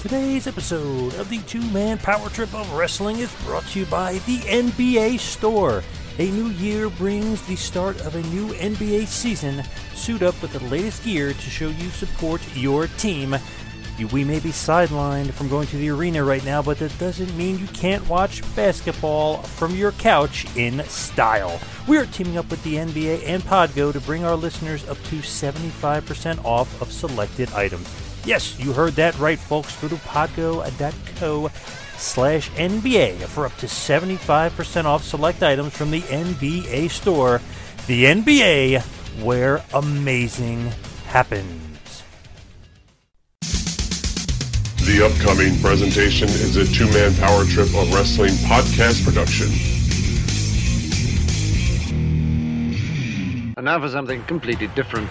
Today's episode of the two man power trip of wrestling is brought to you by the NBA Store. A new year brings the start of a new NBA season. Suit up with the latest gear to show you support your team. We may be sidelined from going to the arena right now, but that doesn't mean you can't watch basketball from your couch in style. We are teaming up with the NBA and Podgo to bring our listeners up to 75% off of selected items. Yes, you heard that right, folks. Go to podgo.co slash NBA for up to 75% off select items from the NBA store. The NBA, where amazing happens. The upcoming presentation is a two man power trip of wrestling podcast production. And now for something completely different.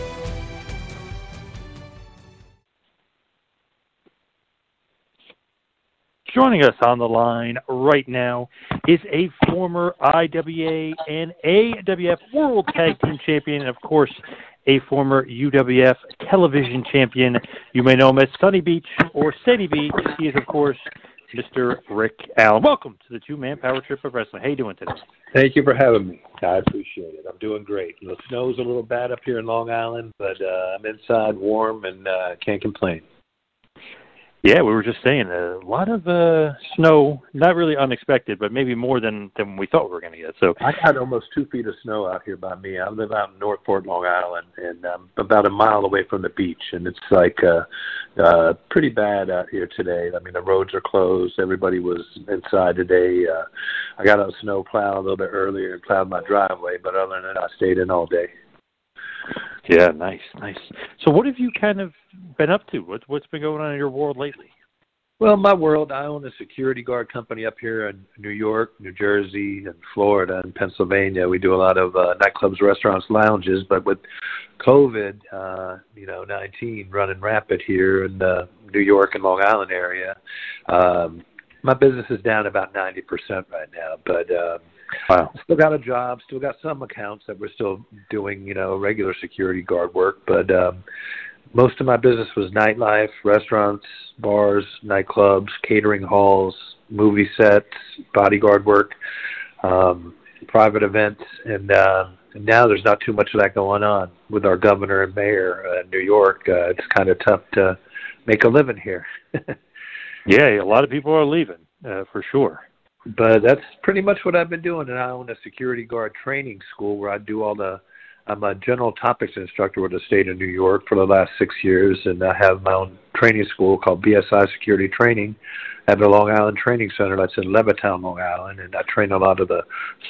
Joining us on the line right now is a former IWA and AWF World Tag Team Champion, and of course, a former UWF Television Champion. You may know him as Sunny Beach or Sandy Beach. He is, of course, Mr. Rick Allen. Welcome to the Two Man Power Trip of Wrestling. How are you doing today? Thank you for having me. I appreciate it. I'm doing great. The snow's a little bad up here in Long Island, but uh, I'm inside warm and uh, can't complain. Yeah, we were just saying a lot of uh, snow. Not really unexpected, but maybe more than than we thought we were going to get. So I got almost two feet of snow out here by me. I live out in North Northport, Long Island, and I'm about a mile away from the beach, and it's like uh, uh, pretty bad out here today. I mean, the roads are closed. Everybody was inside today. Uh, I got out snow plow a little bit earlier and plowed my driveway, but other than that, I stayed in all day. Yeah, nice, nice. So, what have you kind of been up to? What's what's been going on in your world lately? Well, my world, I own a security guard company up here in New York, New Jersey, and Florida and Pennsylvania. We do a lot of uh, nightclubs, restaurants, lounges. But with COVID, uh, you know, 19 running rapid here in the New York and Long Island area, um, my business is down about 90% right now. But um, Wow. Still got a job, still got some accounts that we're still doing, you know, regular security guard work, but um most of my business was nightlife, restaurants, bars, nightclubs, catering halls, movie sets, bodyguard work, um, private events, and uh, now there's not too much of that going on with our governor and mayor uh, in New York. Uh, it's kind of tough to make a living here. Yeah, a lot of people are leaving uh, for sure. But that's pretty much what I've been doing. And I own a security guard training school where I do all the. I'm a general topics instructor with the state of New York for the last six years, and I have my own training school called BSI Security Training at the Long Island Training Center that's in Levittown, Long Island. And I train a lot of the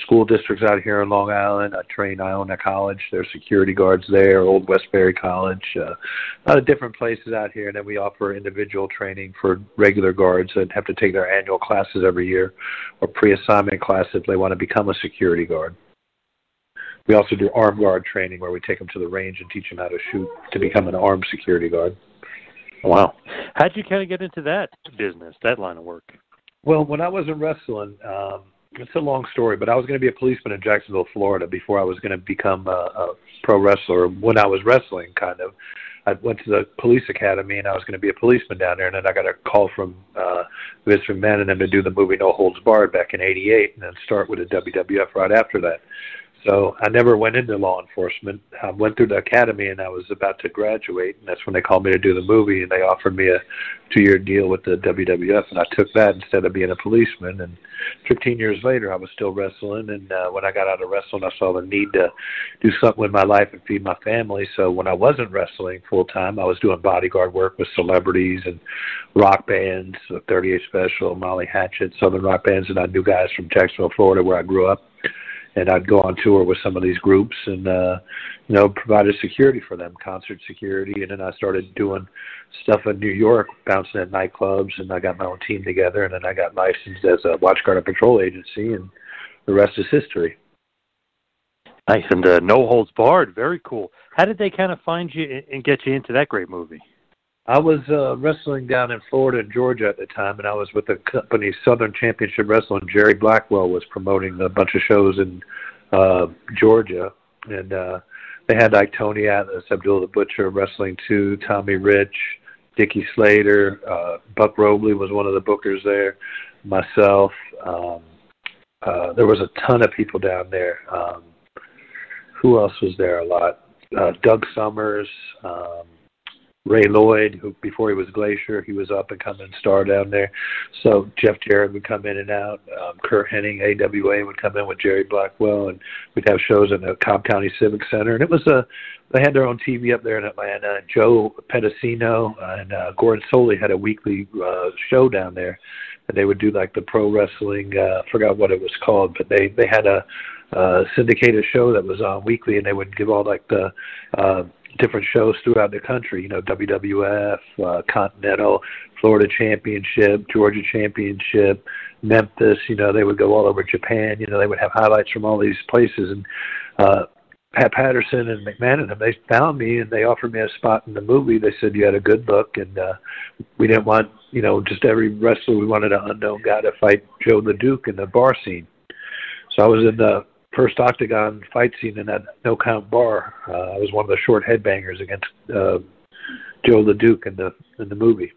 school districts out here in Long Island. I train Iona College, there's security guards there, Old Westbury College, uh, a lot of different places out here. And then we offer individual training for regular guards that have to take their annual classes every year or pre assignment classes if they want to become a security guard. We also do arm guard training where we take them to the range and teach them how to shoot to become an armed security guard. Wow. How'd you kind of get into that business, that line of work? Well, when I was in wrestling, um, it's a long story, but I was going to be a policeman in Jacksonville, Florida, before I was going to become a, a pro wrestler. When I was wrestling, kind of, I went to the police academy and I was going to be a policeman down there, and then I got a call from uh, Vince McMahon and them to do the movie No Holds Barred back in '88, and then start with the WWF right after that. So I never went into law enforcement. I went through the academy and I was about to graduate, and that's when they called me to do the movie, and they offered me a two-year deal with the WWF, and I took that instead of being a policeman. And 15 years later, I was still wrestling, and uh, when I got out of wrestling, I saw the need to do something with my life and feed my family. So when I wasn't wrestling full time, I was doing bodyguard work with celebrities and rock bands, the 38 Special, Molly Hatchet, Southern rock bands, and I knew guys from Jacksonville, Florida, where I grew up and I'd go on tour with some of these groups and uh you know provided security for them concert security. And then I started doing stuff in New York bouncing at nightclubs and I got my own team together and then I got licensed as a watch guard and patrol agency and the rest is history. Nice. And uh, no holds barred. Very cool. How did they kind of find you and get you into that great movie I was uh, wrestling down in Florida and Georgia at the time, and I was with the company Southern Championship Wrestling. Jerry Blackwell was promoting a bunch of shows in uh, Georgia, and uh, they had like Tony Atlas, Abdullah the Butcher, Wrestling Two, Tommy Rich, Dickie Slater, uh, Buck Robley was one of the bookers there, myself. Um, uh, there was a ton of people down there. Um, who else was there? A lot. Uh, Doug Summers. Um, Ray Lloyd, who before he was Glacier, he was up and coming star down there. So Jeff Jarrett would come in and out. Um, Curt Hennig, AWA would come in with Jerry Blackwell, and we'd have shows in the Cobb County Civic Center. And it was a they had their own TV up there in Atlanta. Joe Pedicino and uh, Gordon Solie had a weekly uh, show down there, and they would do like the pro wrestling. Uh, forgot what it was called, but they they had a uh, syndicated show that was on weekly, and they would give all like the uh, different shows throughout the country. You know, WWF, uh, Continental, Florida Championship, Georgia Championship, Memphis. You know, they would go all over Japan. You know, they would have highlights from all these places. And uh, Pat Patterson and McMahon and them, they found me and they offered me a spot in the movie. They said you had a good look, and uh, we didn't want you know just every wrestler. We wanted an unknown guy to fight Joe the Duke in the bar scene. So I was in the first octagon fight scene in that no count bar. Uh, I was one of the short headbangers against uh, Joe the Duke in the in the movie.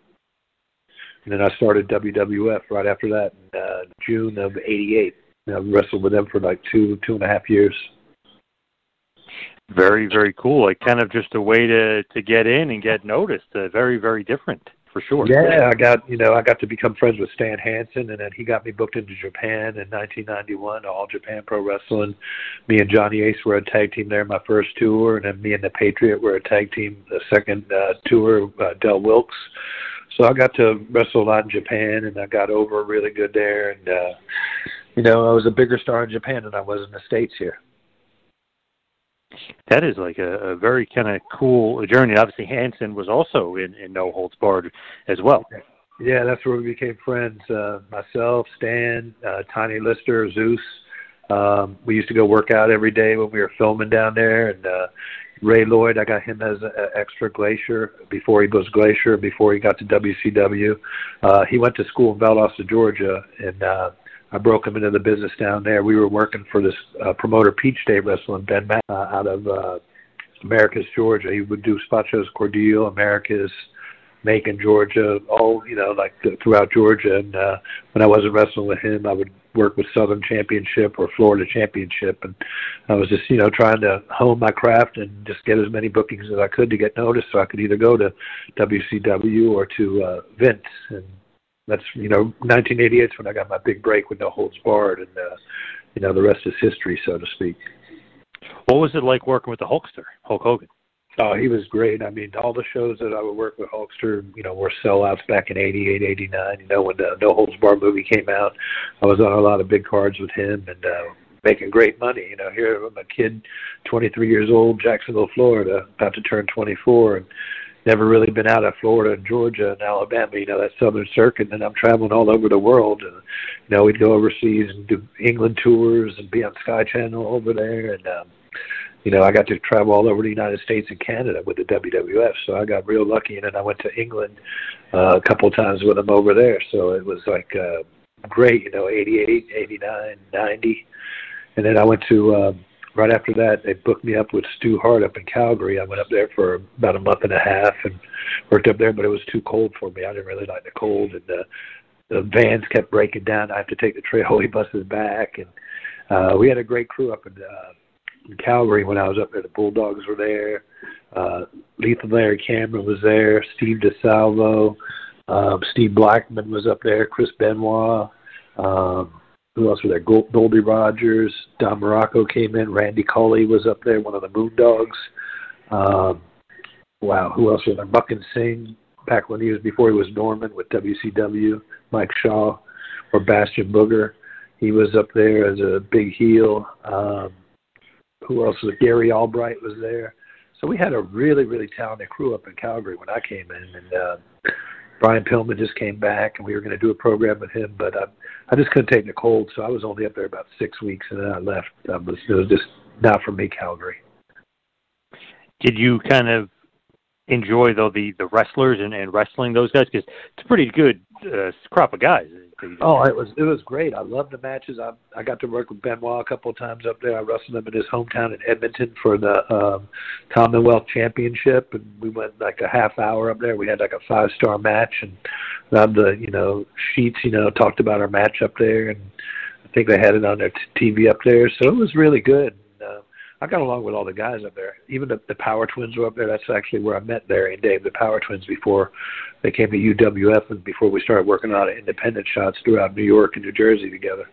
And then I started WWF right after that in uh, June of '88. I wrestled with them for like two two and a half years. Very very cool. Like kind of just a way to to get in and get noticed. Uh, very very different for sure. Yeah, I got you know I got to become friends with Stan Hansen, and then he got me booked into Japan in 1991, All Japan Pro Wrestling. Me and Johnny Ace were a tag team there my first tour, and then me and the Patriot were a tag team the second uh, tour. Uh, Del Wilkes. So I got to wrestle a lot in Japan, and I got over really good there. And uh, you know, I was a bigger star in Japan than I was in the states here that is like a, a very kind of cool journey. Obviously, Hansen was also in, in No Holds Barred as well. Yeah, that's where we became friends. Uh, myself, Stan, uh, Tiny Lister, Zeus. Um, we used to go work out every day when we were filming down there. And uh, Ray Lloyd, I got him as an extra Glacier before he was Glacier, before he got to WCW. Uh, he went to school in Valdosta, Georgia, and uh, I broke him into the business down there. We were working for this uh, promoter, Peach State Wrestling, Ben Matt, uh, out of uh, Americus, Georgia. He would do spot shows, Cordele, Americus, Macon, Georgia, all you know, like the, throughout Georgia. And uh, when I wasn't wrestling with him, I would work with Southern Championship or Florida Championship, and I was just you know trying to hone my craft and just get as many bookings as I could to get noticed, so I could either go to WCW or to uh, Vince and that's you know 1988 is when I got my big break with No Holds Barred, and uh, you know the rest is history, so to speak. What was it like working with the Hulkster, Hulk Hogan? Oh, he was great. I mean, all the shows that I would work with Hulkster, you know, were sellouts back in '88, '89. You know, when the No Holds Barred movie came out, I was on a lot of big cards with him and uh, making great money. You know, here I'm a kid, 23 years old, Jacksonville, Florida, about to turn 24, and never really been out of Florida and Georgia and Alabama, you know, that southern circuit and I'm traveling all over the world and you know, we'd go overseas and do England tours and be on Sky Channel over there and um you know, I got to travel all over the United States and Canada with the WWF. So I got real lucky, and then I went to England uh, a couple times with them over there. So it was like uh, great, you know, 88, 89, 90. And then I went to, uh, right after that, they booked me up with Stu Hart up in Calgary. I went up there for about a month and a half and worked up there, but it was too cold for me. I didn't really like the cold, and uh, the vans kept breaking down. I have to take the trailway buses back, and uh, we had a great crew up in uh, in Calgary when I was up there. The Bulldogs were there. Uh, Lethal Larry Cameron was there. Steve DiSalvo. Um, Steve Blackman was up there. Chris Benoit. Um, who else was there? Goldie Rogers. Don Muraco came in. Randy Colley was up there, one of the Moondogs. Um, wow, who else was there? Buck and Sing, back when he was before he was Norman with WCW. Mike Shaw or Bastion Booger. He was up there as a big heel. Um, who else was Gary Albright was there. So we had a really, really talented crew up in Calgary when I came in, and uh, Brian Pillman just came back, and we were going to do a program with him, but I, I just couldn't take the cold, so I was only up there about six weeks, and then I left. I was, it was just not for me, Calgary. Did you kind of enjoy though the the wrestlers and, and wrestling those guys because it's a pretty good uh, crop of guys? Oh, it was it was great. I loved the matches. I I got to work with Benoit a couple of times up there. I wrestled him in his hometown in Edmonton for the um, Commonwealth Championship, and we went like a half hour up there. We had like a five star match, and on the you know sheets, you know, talked about our match up there, and I think they had it on their t- TV up there. So it was really good. I got along with all the guys up there. Even the, the Power Twins were up there. That's actually where I met Larry and Dave, the Power Twins, before they came to UWF and before we started working on independent shots throughout New York and New Jersey together.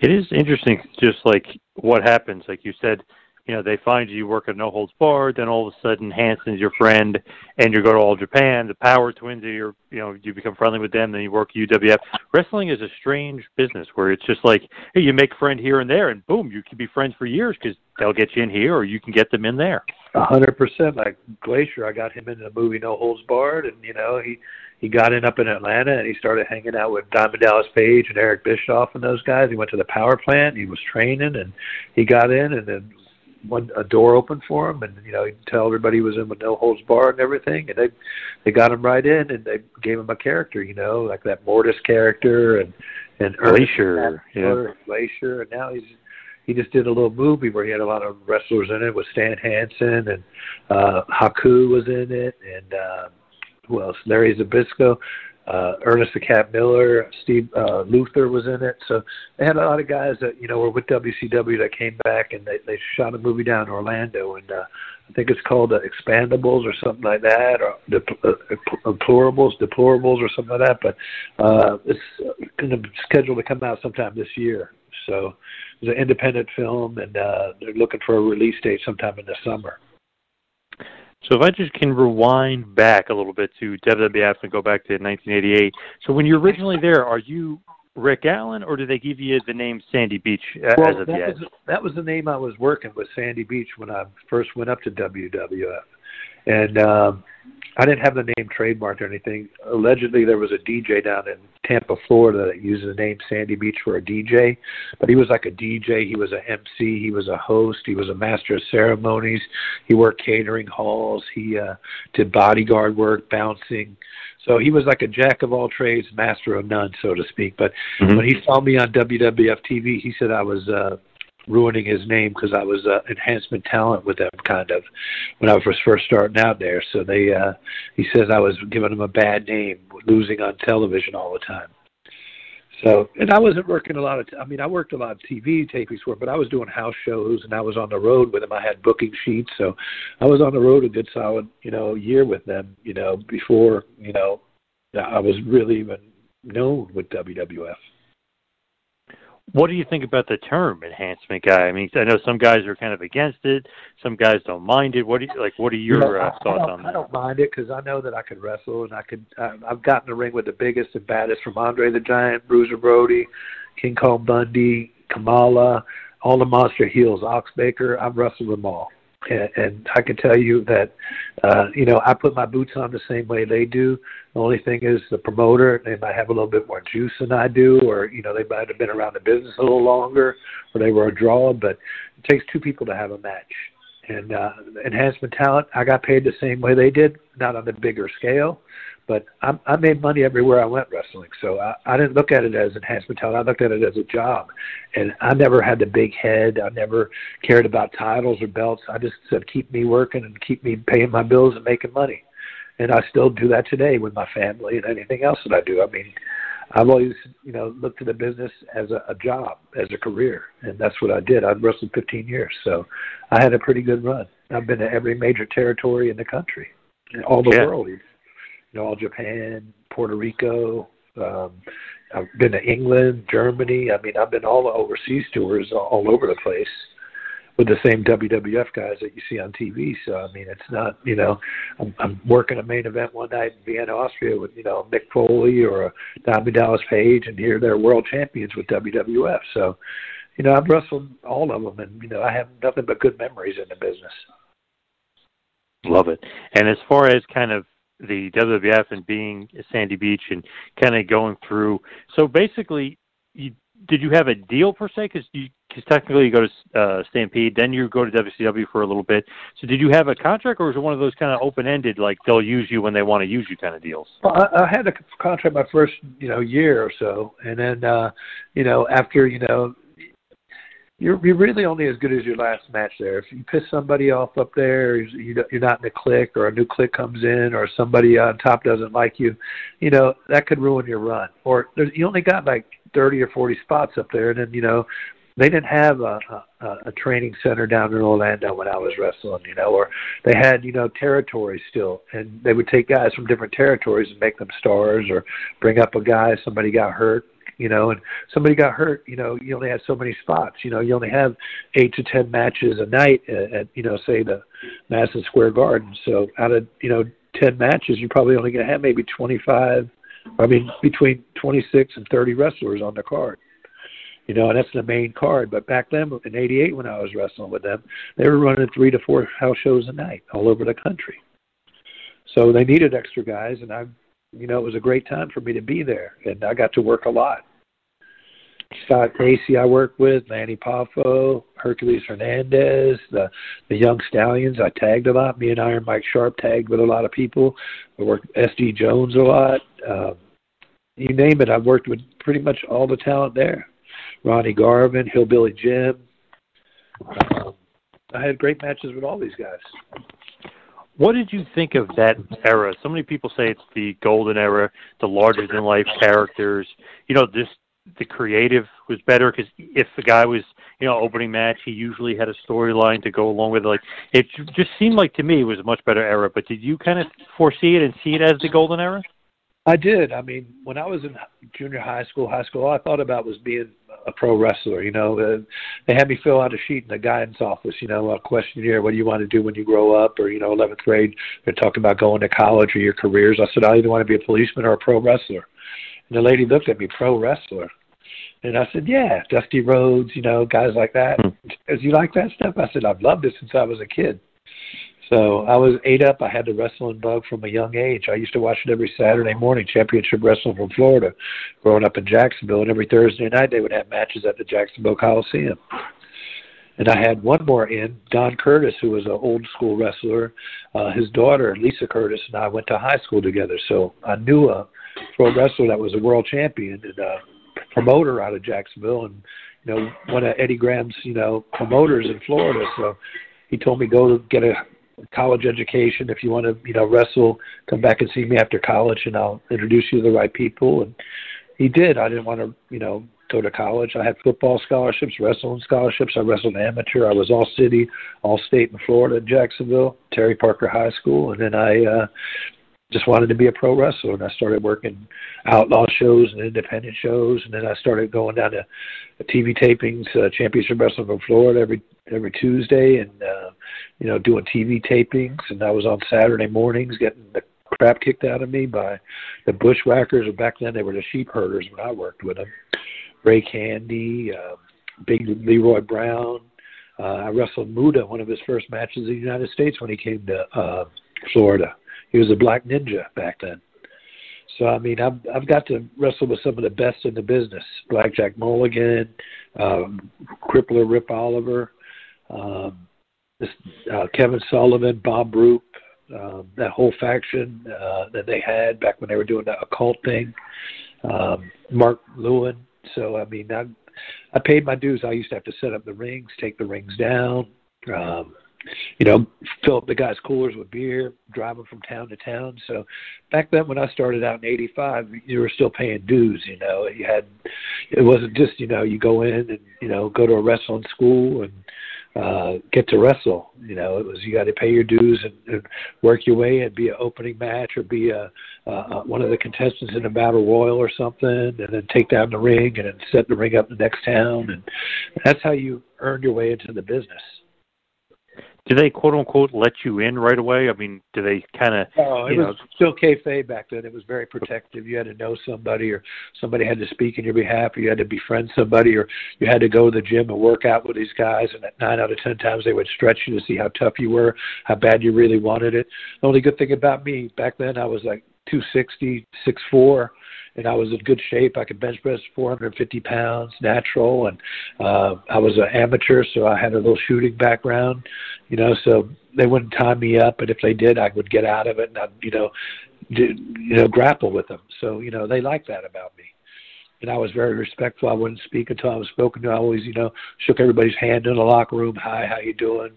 It is interesting, just like what happens. Like you said, you know, they find you work at No Holds Barred, then all of a sudden Hansen's your friend, and you go to All Japan. The Power Twins are your, you know, you become friendly with them, then you work UWF. Wrestling is a strange business where it's just like, hey, you make friend here and there, and boom, you can be friends for years because they'll get you in here, or you can get them in there. A hundred percent. Like Glacier, I got him in the movie No Holds Barred, and you know, he he got in up in Atlanta and he started hanging out with Diamond Dallas Page and Eric Bischoff and those guys. He went to the power plant. He was training and he got in and then one a door open for him, and you know he'd tell everybody he was in with no holds barred and everything, and they they got him right in, and they gave him a character, you know, like that Mortis character, and and Glacier, yeah, Glacier, and now he's he just did a little movie where he had a lot of wrestlers in it with Stan Hansen and uh Haku was in it, and uh, who else? Larry Zbyszko uh, Ernest the Cat Miller, Steve uh, Luther was in it. So they had a lot of guys that you know were with WCW that came back and they they shot a movie down in Orlando and uh, I think it's called uh, Expandables or something like that or Dep- uh, Deplorables, Deplorables or something like that. But uh, it's going to be scheduled to come out sometime this year. So it's an independent film and uh, they're looking for a release date sometime in the summer. So if I just can rewind back a little bit to WWF and go back to 1988. So when you're originally there, are you Rick Allen, or did they give you the name Sandy Beach well, as of that yet? Was, that was the name I was working with, Sandy Beach, when I first went up to WWF. And um, I didn't have the name trademarked or anything. Allegedly, there was a DJ down in Tampa, Florida, that used the name Sandy Beach for a DJ, but he was like a DJ. He was a MC. He was a host. He was a master of ceremonies. He worked catering halls. He uh, did bodyguard work, bouncing. So he was like a jack of all trades, master of none, so to speak. But Mhm. when he saw me on WWF TV, he said I was uh, ruining his name because I was uh, enhancement talent with them, kind of, when I was first starting out there. So they, uh, he says I was giving him a bad name, losing on television all the time. So, and I wasn't working a lot of. T- I mean, I worked a lot of TV tapings for, but I was doing house shows and I was on the road with them. I had booking sheets, so I was on the road a good solid, you know, year with them. You know, before you know, I was really even known with WWF. What do you think about the term enhancement guy? I mean, I know some guys are kind of against it. Some guys don't mind it. What do you like? What are your You know, uh, thoughts on that? I don't mind it because I know that I could wrestle and I could. I, I've gotten the ring with the biggest and baddest from Andre the Giant, Bruiser Brody, King Kong Bundy, Kamala, all the monster heels, Ox Baker. I've wrestled them all. And, I can tell you that, uh, you know, I put my boots on the same way they do. The only thing is the promoter, they might have a little bit more juice than I do, or, you know, they might have been around the business a little longer, or they were a draw, but it takes two people to have a match. And uh, enhancement talent, I got paid the same way they did, not on the bigger scale, but I, I made money everywhere I went wrestling. So I, I didn't look at it as enhancement talent. I looked at it as a job. And I never had the big head. I never cared about titles or belts. I just said, keep me working and keep me paying my bills and making money. And I still do that today with my family and anything else that I do. I mean, I've always, you know, looked at the business as a, a job, as a career, and that's what I did. I've wrestled 15 years, so I had a pretty good run. I've been to every major territory in the country, all the Yeah. world, even. You know, all Japan, Puerto Rico. Um, I've been to England, Germany. I mean, I've been all the overseas tours all, over the place with the same WWF guys that you see on TV. So I mean, it's not you know, I'm, I'm working a main event one night in Vienna, Austria with you know Mick Foley or Diamond Dallas Page, and here they're world champions with WWF. So, you know, I've wrestled all of them, and you know, I have nothing but good memories in the business. Love it. And as far as kind of the WWF and being Sandy Beach and kind of going through, so basically, you, did you have a deal per se? Because you because technically you go to uh, Stampede, then you go to WCW for a little bit. So did you have a contract, or was it one of those kind of open ended, like they'll use you when they want to use you kind of deals? Well, I, I had a contract my first, you know, year or so, and then, uh, you know, after, you know, you're you're really only as good as your last match there. If you piss somebody off up there, you're not in a clique, or a new clique comes in, or somebody on top doesn't like you, you know, that could ruin your run. Or there's, you only got like 30 or 40 spots up there, and then you know. They didn't have a, a a training center down in Orlando when I was wrestling, you know, or they had you know territories still, and they would take guys from different territories and make them stars, or bring up a guy somebody got hurt, you know, and somebody got hurt, you know, you only had so many spots, you know, you only have eight to ten matches a night at, at you know, say the Madison Square Garden. So out of you know ten matches, you're probably only going to have maybe twenty five, I mean between twenty six and thirty wrestlers on the card. You know, and that's the main card. But back then, in '88, when I was wrestling with them, they were running three to four house shows a night all over the country. So they needed extra guys, and I, you know, it was a great time for me to be there, and I got to work a lot. Scott Casey, I worked with Lanny Poffo, Hercules Hernandez, the the young stallions. I tagged a lot. Me and Iron Mike Sharp tagged with a lot of people. I worked SD Jones a lot. Um, you name it, I've worked with pretty much all the talent there. Ronnie Garvin, Hillbilly Jim. Um, I had great matches with all these guys. What did you think of that era? So many people say it's the golden era, the larger than life characters. You know, just the creative was better because if the guy was, you know, opening match, he usually had a storyline to go along with it. Like it just seemed like to me it was a much better era. But did you kind of foresee it and see it as the golden era? I did. I mean, when I was in junior high school, high school, all I thought about was being a pro wrestler. You know, uh, they had me fill out a sheet in the guidance office. You know, a questionnaire. What do you want to do when you grow up? Or you know, 11th grade, they're talking about going to college or your careers. I said I either want to be a policeman or a pro wrestler. And the lady looked at me, pro wrestler. And I said, yeah, Dusty Rhodes, you know, guys like that. She goes, you like that stuff? I said, I've loved it since I was a kid. So I was ate up. I had the wrestling bug from a young age. I used to watch it every Saturday morning, championship wrestling from Florida, growing up in Jacksonville. And every Thursday night they would have matches at the Jacksonville Coliseum. And I had one more in, Don Curtis, who was an old school wrestler. Uh, his daughter, Lisa Curtis, and I went to high school together. So I knew a pro wrestler that was a world champion and a promoter out of Jacksonville and, you know, one of Eddie Graham's, you know, promoters in Florida. So he told me go get a college education. If you want to, you know, wrestle, come back and see me after college, and I'll introduce you to the right people. And he did. I didn't want to, you know, go to college. I had football scholarships, wrestling scholarships. I wrestled amateur. I was all city, all state in Florida, Jacksonville, Terry Parker High School, and then I uh, just wanted to be a pro wrestler. And I started working outlaw shows and independent shows, and then I started going down to TV tapings, uh, Championship Wrestling from Florida every every Tuesday, and uh, you know doing TV tapings. And I was on Saturday mornings getting the crap kicked out of me by the bushwhackers. Or back then they were the sheep herders when I worked with them. Ray Candy, uh, Big Leroy Brown, Uh, I wrestled Muta one of his first matches in the United States when he came to uh, Florida. He was a black ninja back then. So I mean, I've I've got to wrestle with some of the best in the business: Blackjack Mulligan, um, Crippler Rip Oliver, um, this, uh, Kevin Sullivan, Bob Roop, um, that whole faction uh, that they had back when they were doing that occult thing. Um, Mark Lewin. So I mean, I I paid my dues. I used to have to set up the rings, take the rings down. Um, you know, fill up the guys' coolers with beer, drive them from town to town. So back then, when I started out in '85, you were still paying dues. You know, you had it wasn't just you know you go in and you know go to a wrestling school and uh, get to wrestle. You know, it was you got to pay your dues and, and work your way and be an opening match or be a uh, one of the contestants in a battle royal or something, and then take down the ring and then set the ring up in the next town, and that's how you earn your way into the business do they quote unquote let you in right away? I mean, do they kind of? Oh, it you was know, still kayfabe back then. It was very protective. You had to know somebody, or somebody had to speak in your behalf, or you had to befriend somebody, or you had to go to the gym and work out with these guys. And at nine out of ten times, they would stretch you to see how tough you were, how bad you really wanted it. The only good thing about me back then, I was like two sixty, six four and I was in good shape. I could bench press 450 pounds natural, and uh, I was an amateur, so I had a little shooting background, you know. So they wouldn't tie me up, but if they did, I would get out of it, and I'd, you know, do, you know, grapple with them. So you know, they liked that about me. And I was very respectful. I wouldn't speak until I was spoken to. I always, you know, shook everybody's hand in the locker room. Hi, how you doing?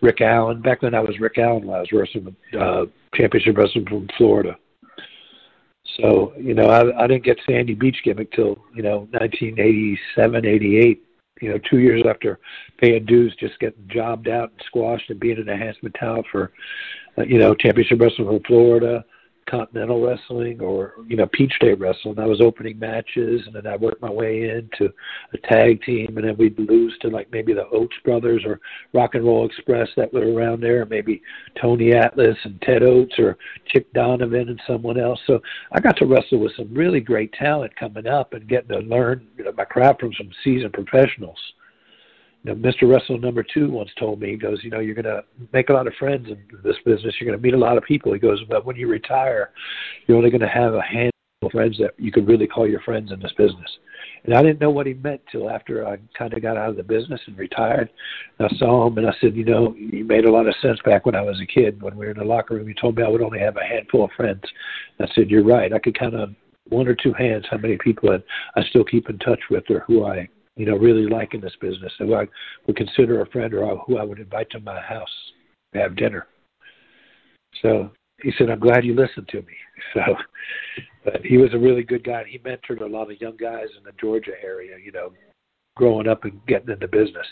Rick Allen. Back then, I was Rick Allen when I was wrestling uh, championship wrestling from Florida. So, you know, I, I didn't get Sandy Beach gimmick till, you know, 1987, 88, you know, two years after paying dues, just getting jobbed out and squashed and being an enhancement talent for, uh, you know, championship wrestling from Florida, Continental Wrestling or you know Peach State Wrestling. I was opening matches, and then I worked my way into a tag team, and then we'd lose to like maybe the Oates brothers or Rock and Roll Express that were around there, or maybe Tony Atlas and Ted Oates or Chick Donovan and someone else. So I got to wrestle with some really great talent coming up and getting to learn you know, my craft from some seasoned professionals Mr. Wrestling number two once told me, he goes, you know, you're going to make a lot of friends in this business. You're going to meet a lot of people. He goes, but when you retire, you're only going to have a handful of friends that you could really call your friends in this business. And I didn't know what he meant till after I kind of got out of the business and retired. And I saw him and I said, you know, you made a lot of sense back when I was a kid. When we were in the locker room, you told me I would only have a handful of friends. And I said, you're right. I could count on one or two hands how many people that I still keep in touch with or who I you know, really like in this business, who I would consider a friend or who I would invite to my house to have dinner. So he said, I'm glad you listened to me. So, but he was a really good guy. He mentored a lot of young guys in the Georgia area, you know, growing up and getting into business.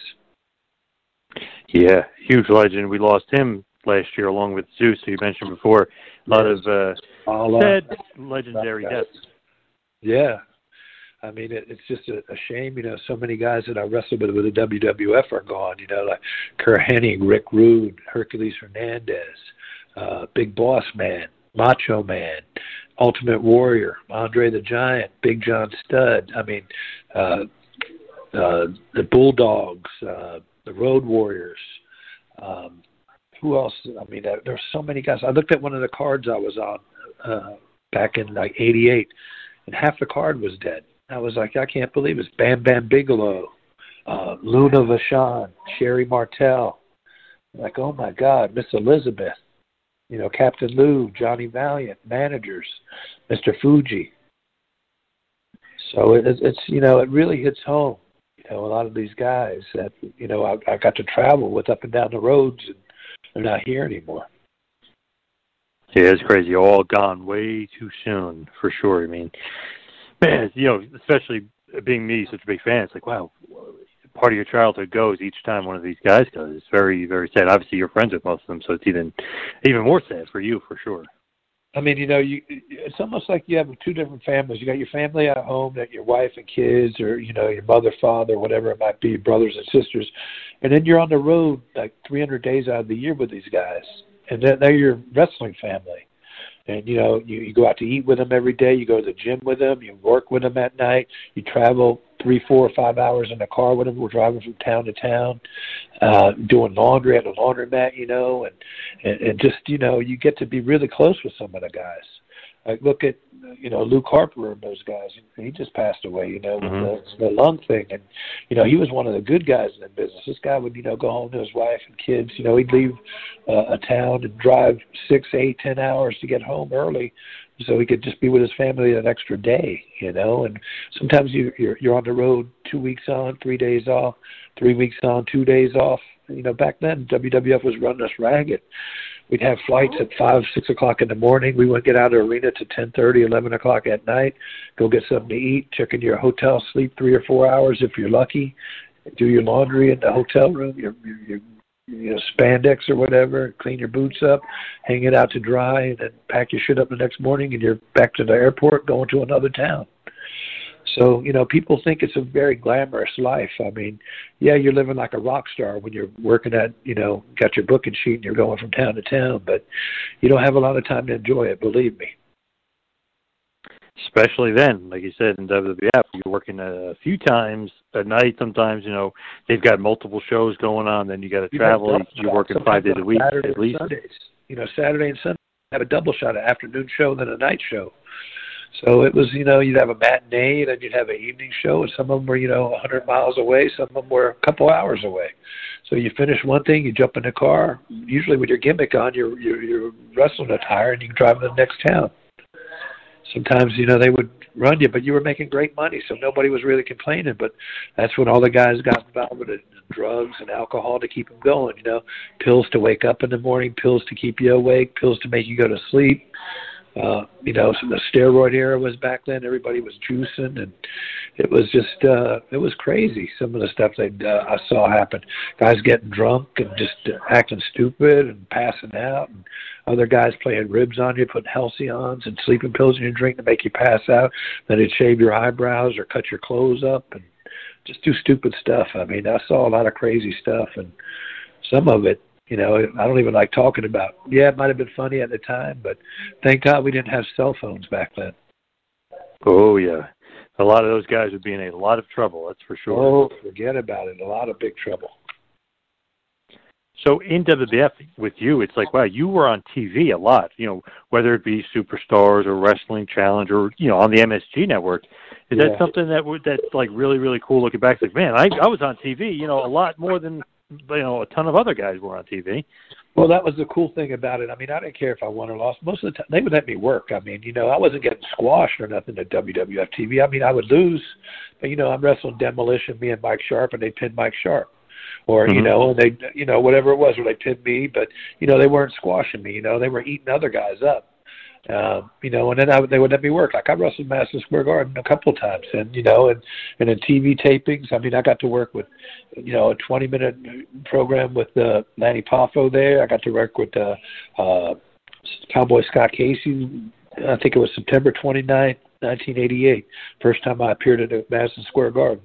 Yeah, huge legend. We lost him last year along with Zeus, who you mentioned before. A lot of uh, sad, legendary deaths. Yeah, I mean, it, it's just a, a shame, you know, so many guys that I wrestled with with the WWF are gone, you know, like Curt Hennig, Rick Rude, Hercules Hernandez, uh, Big Boss Man, Macho Man, Ultimate Warrior, Andre the Giant, Big John Studd. I mean, uh, uh, the Bulldogs, uh, the Road Warriors. Um, who else? I mean, there, there's so many guys. I looked at one of the cards I was on uh, back in like '88, and half the card was dead. I was like, I can't believe it's Bam Bam Bigelow, uh, Luna Vachon, Sherri Martel. Like, oh my God, Miss Elizabeth, you know, Captain Lou, Johnny Valiant, managers, Mr. Fuji. So it, it's you know it really hits home. You know, a lot of these guys that you know I, I got to travel with up and down the roads, and they're not here anymore. Yeah, it's crazy. All gone way too soon, for sure. I mean, you know, especially being me, such a big fan, it's like, wow, part of your childhood goes each time one of these guys goes. It's very, very sad. Obviously, you're friends with most of them, so it's even, even more sad for you, for sure. I mean, you know, you it's almost like you have two different families. You got your family at home, that your wife and kids, or you know, your mother, father, whatever it might be, brothers and sisters, and then you're on the road like 300 days out of the year with these guys, and they're your wrestling family and you know you, you go out to eat with them every day you go to the gym with them you work with them at night you travel three, four, or five hours in the car with them. We're driving from town to town, uh, doing laundry at a laundromat, you know, and, and and just you know you get to be really close with some of the guys. Like look at you know Luke Harper and those guys. He just passed away, you know, with Mm-hmm. the, the lung thing, and you know he was one of the good guys in the business. This guy would you know go home to his wife and kids. You know he'd leave uh, a town and drive six, eight, ten hours to get home early, so he could just be with his family an extra day. You know, and sometimes you you're, you're on the road two weeks on, three days off, three weeks on, two days off. You know, back then WWF was running us ragged. We'd have flights at five, six o'clock in the morning. We wouldn't get out of the arena to ten thirty, eleven o'clock at night. Go get something to eat, check into your hotel, sleep three or four hours if you're lucky. Do your laundry in the hotel room, your your, your spandex or whatever, clean your boots up, hang it out to dry, and then pack your shit up the next morning, and you're back to the airport going to another town. So, you know, people think it's a very glamorous life. I mean, yeah, you're living like a rock star when you're working at, you know, got your booking sheet and you're going from town to town, but you don't have a lot of time to enjoy it, believe me. especially then, like you said in WWF, you're working a few times a night. Sometimes you know they've got multiple shows going on. Then you got to travel. You're working five days a week Saturday at least. Sundays. You know, Saturday and Sunday have a double shot, an afternoon show, then a night show. So it was, you know, you'd have a matinee, and then you'd have an evening show, and some of them were, you know, a 100 miles away, some of them were a couple hours away. So you finish one thing, you jump in the car. Usually with your gimmick on, you're you're, you're wrestling attire, and you can drive to the next town. Sometimes, you know, they would run you, but you were making great money, so nobody was really complaining. But that's when all the guys got involved with it, drugs and alcohol to keep them going. You know, pills to wake up in the morning, pills to keep you awake, pills to make you go to sleep. Uh, you know, the steroid era was back then. Everybody was juicing, and it was just uh, it was crazy. Some of the stuff that uh, I saw happen. Guys getting drunk and just uh, acting stupid and passing out, and other guys playing ribs on you, putting Halcions and sleeping pills in your drink to make you pass out. Then they'd shave your eyebrows or cut your clothes up and just do stupid stuff. I mean, I saw a lot of crazy stuff, and some of it, you know, I don't even like talking about. Yeah, it might have been funny at the time, but thank God we didn't have cell phones back then. Oh yeah, a lot of those guys would be in a lot of trouble. That's for sure. Oh, forget about it. A lot of big trouble. So in WWF with you, it's like wow, you were on TV a lot. You know, whether it be Superstars or Wrestling Challenge or you know on the MSG network. Is Yeah. that something that would that's like really really cool looking back? It's like man, I I was on TV. You know, a lot more than you know a ton of other guys were on TV. Well, that was the cool thing about it. I mean, I didn't care if I won or lost. Most of the time, they would let me work. I mean, you know, I wasn't getting squashed or nothing at WWF TV. I mean, I would lose, but you know, I'm wrestling Demolition, me and Mike Sharp, and they pinned Mike Sharp, or you Mhm. know, and they, you know, whatever it was, where they pinned me, but you know, they weren't squashing me. You know, they were eating other guys up. Um, you know, and then I, they would let me work. Like I wrestled Madison Square Garden a couple of times, and you know, and and in TV tapings. I mean, I got to work with, you know, a 20 minute program with uh, Lanny Poffo there. I got to work with uh, uh, Cowboy Scott Casey. I think it was September 29th, 1988. First time I appeared at Madison Square Garden.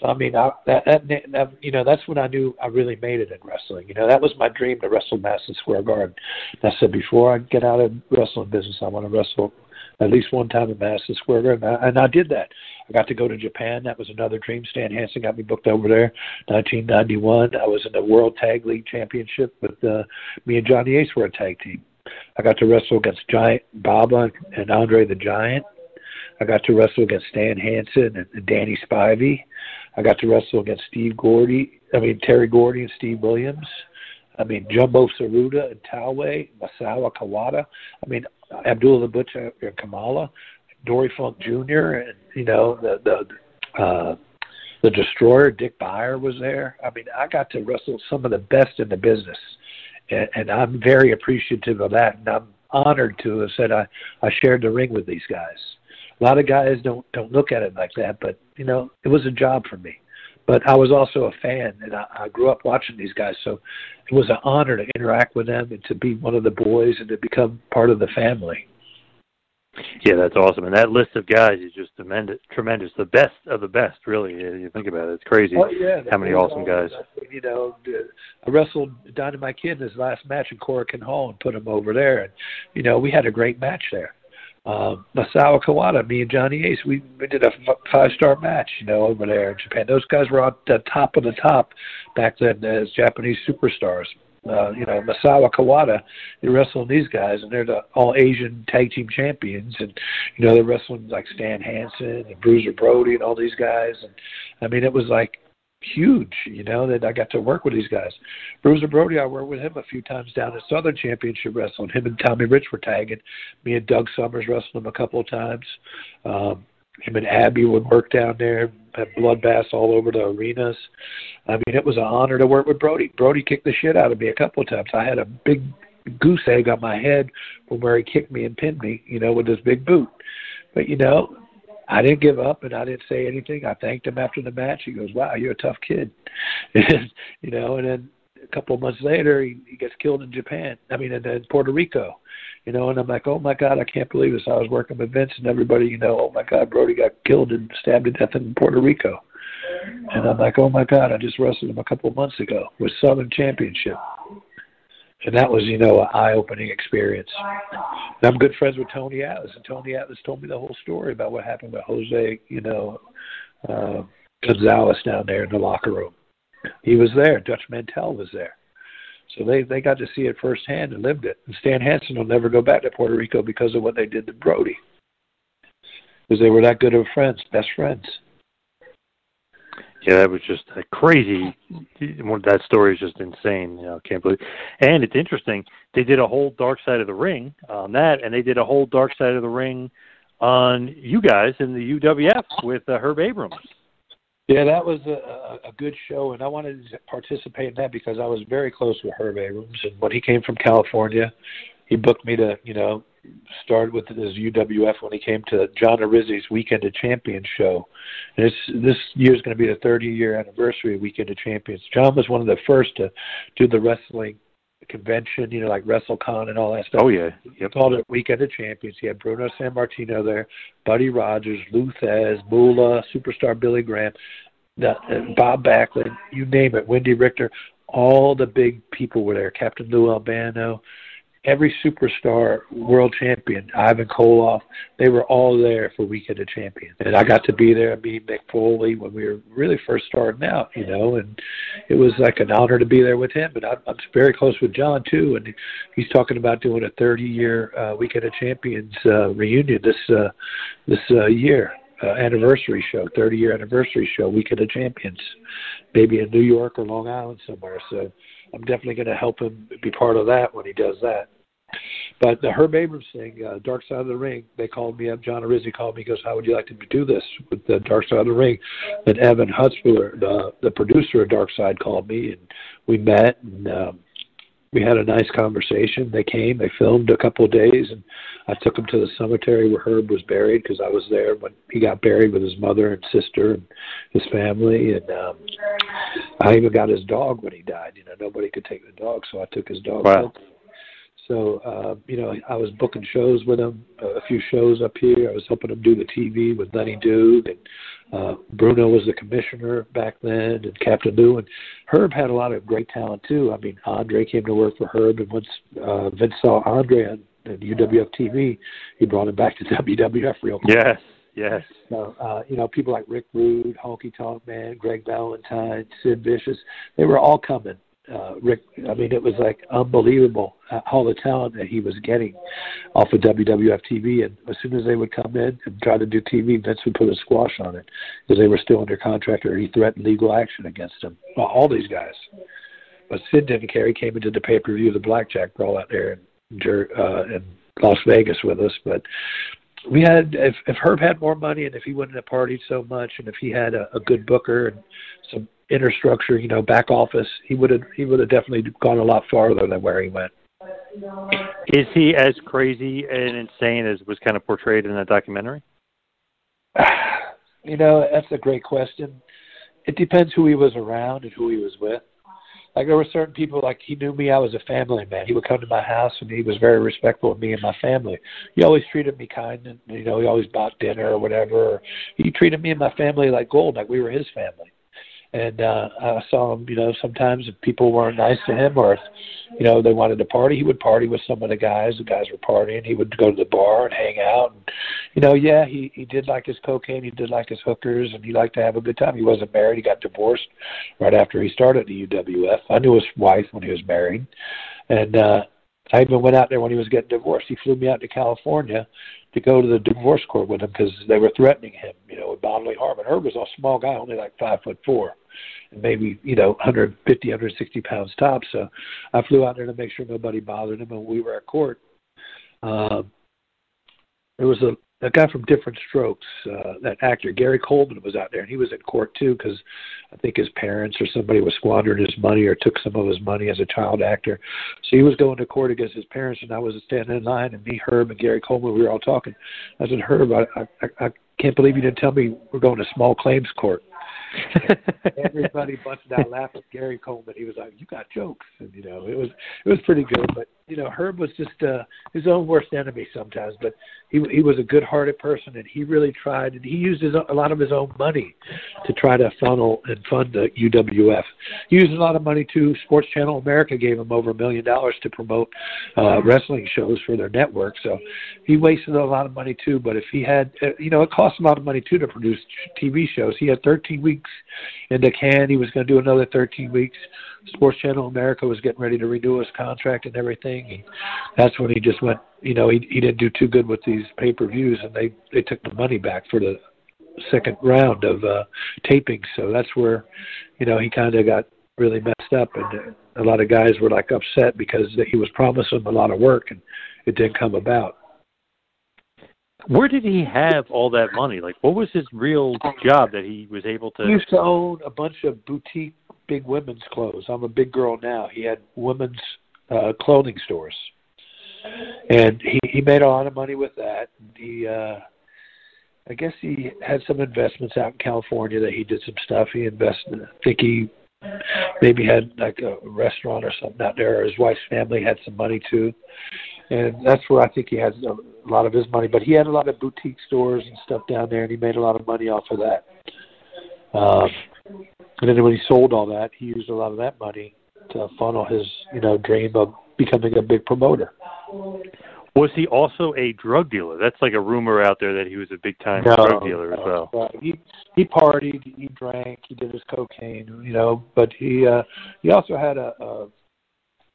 So I mean, I, that, that you know that's when I knew I really made it in wrestling. You know, that was my dream to wrestle Madison Square Garden. And I said before I get out of wrestling business, I want to wrestle at least one time in Madison Square Garden, and I, and I did that. I got to go to Japan. That was another dream. Stan Hansen got me booked over there. 1991, I was in the World Tag League Championship with uh, me and Johnny Ace were a tag team. I got to wrestle against Giant Baba and Andre the Giant. I got to wrestle against Stan Hansen and Danny Spivey. I got to wrestle against Steve Gordy. I mean Terry Gordy and Steve Williams. I mean Jumbo Tsuruta and Taue, Misawa Kawada. I mean Abdullah the Butcher and Kamala, Dory Funk Jr. and you know the the uh, the Destroyer Dick Beyer was there. I mean I got to wrestle some of the best in the business, and, and I'm very appreciative of that. And I'm honored to have said I I shared the ring with these guys. A lot of guys don't don't look at it like that, but you know it was a job for me. But I was also a fan, and I, I grew up watching these guys, so it was an honor to interact with them and to be one of the boys and to become part of the family. Yeah, that's awesome. And that list of guys is just tremendous. Tremendous. The best of the best, really. You think about it, it's crazy. Oh, yeah, how many awesome guys. You know, I wrestled Dynamite Kid in his last match in Korakuen Hall and put him over there, and you know we had a great match there. Uh, Misawa Kawada, me and Johnny Ace, we, we did a f- five star match, you know, over there in Japan. Those guys were on the top of the top back then as Japanese superstars. Uh, you know, Misawa Kawada, they're wrestling these guys, and they're the all Asian tag team champions, and you know they're wrestling like Stan Hansen and Bruiser Brody and all these guys, and I mean it was like huge, you know, that I got to work with these guys. Bruiser Brody, I worked with him a few times down at Southern Championship Wrestling. Him and Tommy Rich were tagging. Me and Doug Summers wrestled him a couple of times. Um, him and Abby would work down there, had bloodbaths all over the arenas. I mean, it was an honor to work with Brody. Brody kicked the shit out of me a couple of times. I had a big goose egg on my head from where he kicked me and pinned me, you know, with his big boot. But you know, I didn't give up and I didn't say anything. I thanked him after the match. He goes, "Wow, you're a tough kid," and, you know. And then a couple of months later, he, he gets killed in Japan. I mean, in, in Puerto Rico, you know. And I'm like, "Oh my God, I can't believe this." I was working with Vince and everybody, you know. Oh my God, Brody got killed and stabbed to death in Puerto Rico. And I'm like, "Oh my God, I just wrestled him a couple of months ago with Southern Championship." And that was you know an eye opening experience. And I'm good friends with Tony Atlas, and Tony Atlas told me the whole story about what happened with Jose, you know, uh, Gonzalez down there in the locker room. He was there. Dutch Mantell was there. So they they got to see it firsthand and lived it. And Stan Hansen will never go back to Puerto Rico because of what they did to Brody. Because they were that good of friends, best friends. Yeah, that was just a crazy. That story is just insane. You know, I can't believe. And it's interesting. They did a whole Dark Side of the Ring on that, and they did a whole Dark Side of the Ring on you guys in the UWF with uh, Herb Abrams. Yeah, that was a, a good show, and I wanted to participate in that because I was very close with Herb Abrams, and when he came from California, he booked me to, you know, start with his UWF when he came to John Arizzi's Weekend of Champions show. And this this year is going to be the 30 year anniversary of Weekend of Champions. John was one of the first to do the wrestling convention, you know, like WrestleCon and all that stuff. Oh yeah, yep. called it Weekend of Champions. He had Bruno Sammartino there, Buddy Rogers, Lou Thesz, Moolah, Superstar Billy Graham, the, uh, Bob Backlund, you name it, Wendi Richter. All the big people were there. Captain Lou Albano, every superstar world champion, Ivan Koloff, they were all there for Weekend of Champions. And I got to be there and meet Mick Foley when we were really first starting out, you know, and it was like an honor to be there with him. And I'm, I'm very close with John too, and he's talking about doing a 30 year uh, Weekend of Champions uh, reunion this uh, this uh, year. Uh, anniversary show, 30 year anniversary show, Weekend of Champions, maybe in New York or Long Island somewhere. So I'm definitely going to help him be part of that when he does that. But the Herb Abrams thing, uh, Dark Side of the Ring, they called me up. John Arizzi called me. He goes, "How would you like to do this with the Dark Side of the Ring?" And Evan Husney, the the producer of Dark Side, called me, and we met, and um, we had a nice conversation. They came, they filmed a couple of days, and I took them to the cemetery where Herb was buried because I was there when he got buried with his mother and sister and his family, and um, I even got his dog when he died. You know, nobody could take the dog, so I took his dog. Wow. So, uh, you know, I was booking shows with him, a few shows up here. I was helping him do the TV with Lenny Duke, and uh, Bruno was the commissioner back then, and Captain Lou. And Herb had a lot of great talent, too. I mean, Andre came to work for Herb, and once uh, Vince saw Andre on, on UWF TV, he brought him back to WWF real quick. Yes, yes. So, uh, you know, people like Rick Rude, Honky Tonk Man, Greg Valentine, Sid Vicious, they were all coming uh, Rick. I mean, it was like unbelievable uh, all the talent that he was getting off of WWF TV. And as soon as they would come in and try to do TV, Vince would put a squash on it because they were still under contract, or he threatened legal action against them. Well, all these guys. But Sid didn't care. He came into the pay per view, the Blackjack Brawl out there in, uh, in Las Vegas with us. But we had if if Herb had more money and if he wouldn't have partied so much and if he had a, a good booker and some inner structure, you know, back office, he would have he would have definitely gone a lot farther than where he went. Is he as crazy and insane as was kind of portrayed in that documentary? You know, that's a great question. It depends who he was around and who he was with. Like there were certain people, like he knew me. I was a family man. He would come to my house and he was very respectful of me and my family. He always treated me kind, and you know, he always bought dinner or whatever. He treated me and my family like gold, like we were his family and uh, I saw him. You know, sometimes if people weren't nice to him, or if you know they wanted to party, he would party with some of the guys. The guys were partying. He would go to the bar and hang out. And, you know, yeah, he he did like his cocaine. He did like his hookers, and he liked to have a good time. He wasn't married. He got divorced right after he started the UWF. I knew his wife when he was married, and uh, I even went out there when he was getting divorced. He flew me out to California to go to the divorce court with him because they were threatening him, you know, with bodily harm. And Herb was a small guy, only like five foot four, and maybe you know 150, 160 pounds top. So I flew out there to make sure nobody bothered him. And we were at court. Um, there was a a guy from Diff'rent Strokes, uh, that actor Gary Coleman was out there, and he was in court too because I think his parents or somebody was squandering his money or took some of his money as a child actor. So he was going to court against his parents, and I was standing in line, and me, Herb, and Gary Coleman, we were all talking. I said, Herb, I I, I can't believe you didn't tell me we're going to small claims court. Everybody busted out laughing. Gary Coleman, he was like, "You got jokes," and you know, it was it was pretty good. But you know, Herb was just uh, his own worst enemy sometimes. But he he was a good-hearted person, and he really tried. And he used his, a lot of his own money to try to funnel and fund the UWF. He used a lot of money too. Sports Channel America gave him over a million dollars to promote uh, wrestling shows for their network. So he wasted a lot of money too. But if he had, uh, you know, it costs a lot of money too to produce TV shows. He had 13 weeks in the can. He was going to do another 13 weeks. Sports Channel America was getting ready to renew his contract and everything. He, that's when he just went. You know, he he didn't do too good with these pay per views, and they they took the money back for the second round of uh taping. So that's where, you know, he kind of got really messed up, and a lot of guys were like upset because he was promising a lot of work and it didn't come about. Where did he have all that money? Like, what was his real job that he was able to? He used to own a bunch of boutique big women's clothes. I'm a big girl now. He had women's uh, clothing stores, and he he made a lot of money with that. He, uh, I guess he had some investments out in California that he did some stuff. He invested. I think he maybe had like a restaurant or something out there. His wife's family had some money too, and that's where I think he has a lot of his money. But he had a lot of boutique stores and stuff down there, and he made a lot of money off of that. Um, and then when he sold all that, he used a lot of that money to funnel his, you know, dream of becoming a big promoter. Was he also a drug dealer? That's like a rumor out there that he was a big time no, drug dealer as well. He he partied, he drank, he did his cocaine, you know, but he uh he also had a, a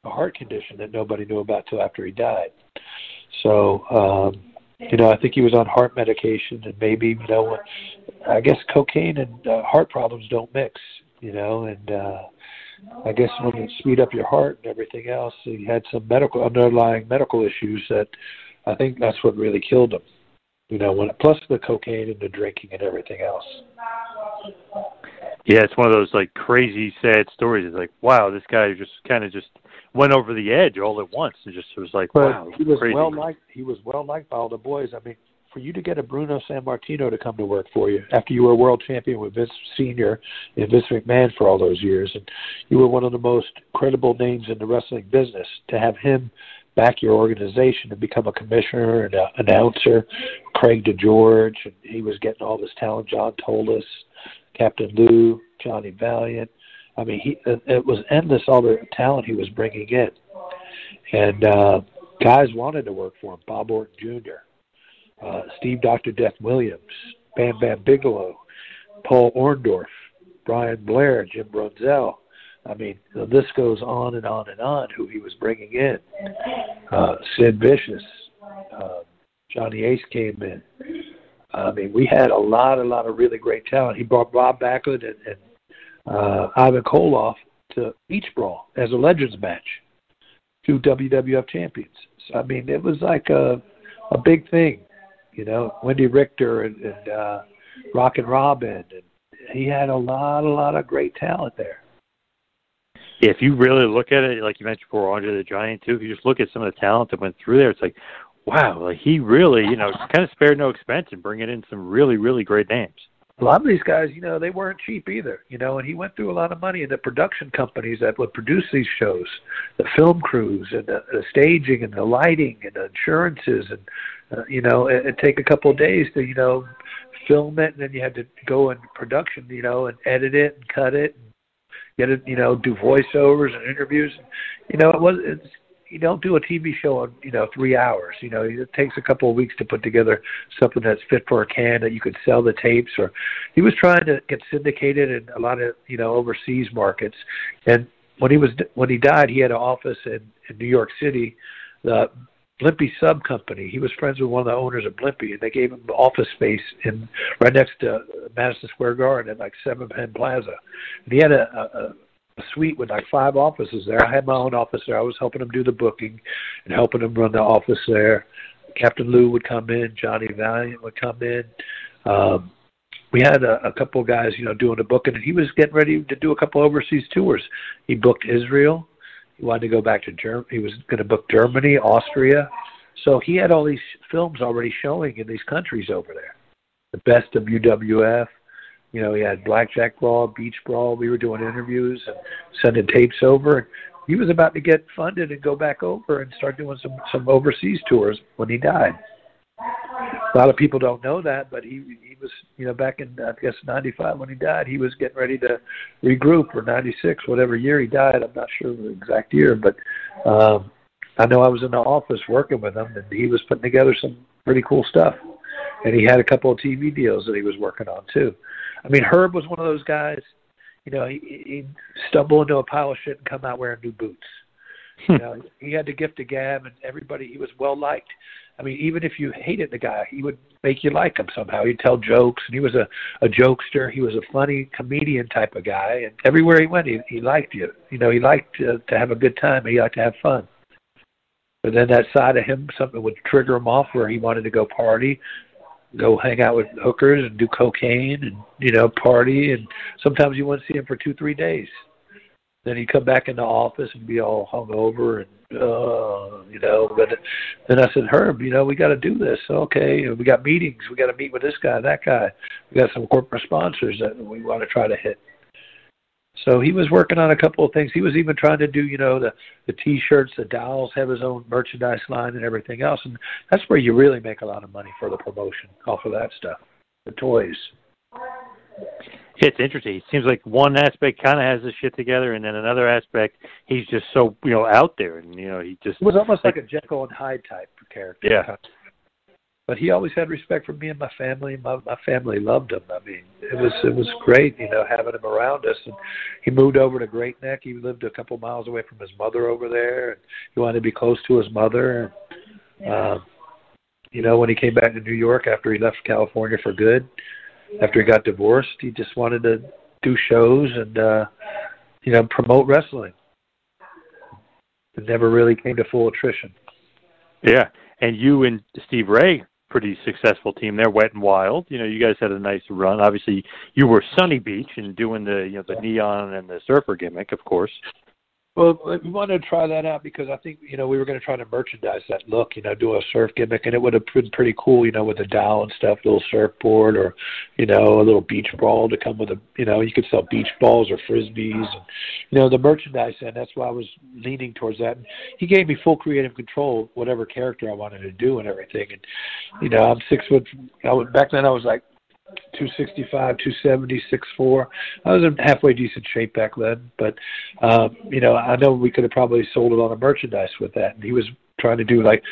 a heart condition that nobody knew about till after he died. So, um you know, I think he was on heart medication and maybe, you know, I guess cocaine and uh, heart problems don't mix, you know, and uh I guess when you speed up your heart and everything else, he had some medical underlying medical issues that I think that's what really killed him. You know, when plus the cocaine and the drinking and everything else. Yeah, it's one of those like crazy sad stories. It's like, wow, this guy just kind of just went over the edge all at once and just was like, but wow, he was crazy. well liked. He was well liked by all the boys. I mean, for you to get a Bruno Sammartino to come to work for you after you were world champion with Vince Senior and Vince McMahon for all those years, and you were one of the most credible names in the wrestling business, to have him back your organization and become a commissioner and an announcer, Craig DeGeorge, and he was getting all this talent. John Tolos, Captain Lou, Johnny Valiant. I mean, he it was endless all the talent he was bringing in, and uh, guys wanted to work for him. Bob Orton Jr., uh, Steve Doctor Death Williams, Bam Bam Bigelow, Paul Orndorff, Brian Blair, Jim Brunzell. I mean, the list goes on and on and on. Who he was bringing in, uh, Sid Vicious, uh, Johnny Ace came in. I mean, we had a lot, a lot of really great talent. He brought Bob Backlund and, and uh, Ivan Koloff to Beach Brawl as a Legends match, two WWF champions. So I mean, it was like a a big thing, you know. Wendi Richter and, and uh, Rockin' Robin, and he had a lot, a lot of great talent there. If you really look at it, like you mentioned before, Andre the Giant too. If you just look at some of the talent that went through there, it's like, wow, like he really, you know, kind of spared no expense in bringing in some really, really great names a lot of these guys, you know, they weren't cheap either, you know, and he went through a lot of money in the production companies that would produce these shows, the film crews and the, the staging and the lighting and the insurances and, uh, you know, it, it'd take a couple of days to, you know, film it, and then you had to go in production, you know, and edit it and cut it, and get it, you know, do voiceovers and interviews. And, You know, it was it's you don't do a TV show in you know three hours. You know, it takes a couple of weeks to put together something that's fit for a can that you could sell the tapes. Or he was trying to get syndicated in a lot of you know overseas markets. And when he was when he died, he had an office in, in New York City, the Blimpie Sub Company. He was friends with one of the owners of Blimpie, and they gave him office space in right next to Madison Square Garden at like Seven Penn Plaza. And he had a, a, suite with like five offices there. I had my own office there. I was helping him do the booking and helping him run the office there. Captain Lou would come in, Johnny Valiant would come in. Um, we had a, a couple of guys, you know, doing the booking, and he was getting ready to do a couple overseas tours. He booked Israel. He wanted to go back to Germany. He was going to book Germany, Austria. So he had all these films already showing in these countries over there. The best of UWF, you know, he had Blackjack Brawl, Beach Brawl. We were doing interviews and sending tapes over. He was about to get funded and go back over and start doing some some overseas tours when he died. A lot of people don't know that, but he he was you know back in I guess '95 when he died, he was getting ready to regroup or '96, whatever year he died. I'm not sure the exact year, but um, I know I was in the office working with him, and he was putting together some pretty cool stuff. And he had a couple of TV deals that he was working on too. I mean, Herb was one of those guys. You know, he, he'd stumble into a pile of shit and come out wearing new boots. Hmm. you know, he had the gift of gab, and everybody. He was well liked. I mean, even if you hated the guy, he would make you like him somehow. He'd tell jokes, and he was a a jokester. He was a funny comedian type of guy, and everywhere he went, he he liked you. You know, he liked to, to have a good time. He liked to have fun. But then that side of him, something would trigger him off where he wanted to go party go hang out with hookers and do cocaine and you know party. And sometimes you wouldn't see him for two three days. Then he'd come back in the office and be all hungover and uh you know but then i said herb you know we got to do this. Okay we got meetings. We got to meet with this guy that guy. We got some corporate sponsors that we want to try to hit so he was working on a couple of things. He was even trying to do, you know, the the T-shirts, the dolls have his own merchandise line and everything else, and that's where you really make a lot of money for the promotion off of that stuff, the toys. It's interesting. It seems like one aspect kind of has his shit together, and then another aspect, he's just so you know out there, and you know he just it was almost like, like a Jekyll and Hyde type character. Yeah, but he always had respect for me and my family. My my family loved him. I mean, it was it was great, you know, having him around us. And he moved over to Great Neck. He lived a couple miles away from his mother over there, and he wanted to be close to his mother. And um, you know, when he came back to New York after he left California for good, after he got divorced, he just wanted to do shows and uh, you know promote wrestling. It never really came to full attrition. Yeah, and you and Steve Ray pretty successful team there, Wet and Wild. You know, you guys had a nice run. Obviously, you were Sunny Beach and doing the you know the neon and the surfer gimmick, of course. Well, we wanted to try that out because I think you know we were going to try to merchandise that look, you know, do a surf gimmick, and it would have been pretty cool, you know, with a dowel and stuff, little surfboard, or you know, a little beach ball to come with a, you know, you could sell beach balls or frisbees, and you know, the merchandise, and that's why I was leaning towards that. And he gave me full creative control, whatever character I wanted to do and everything. And you know, I'm six foot. I was, back then I was like 265, 270, 6'4". I was in halfway decent shape back then, but um, you know, I know we could have probably sold it on a merchandise with that. And he was trying to do like,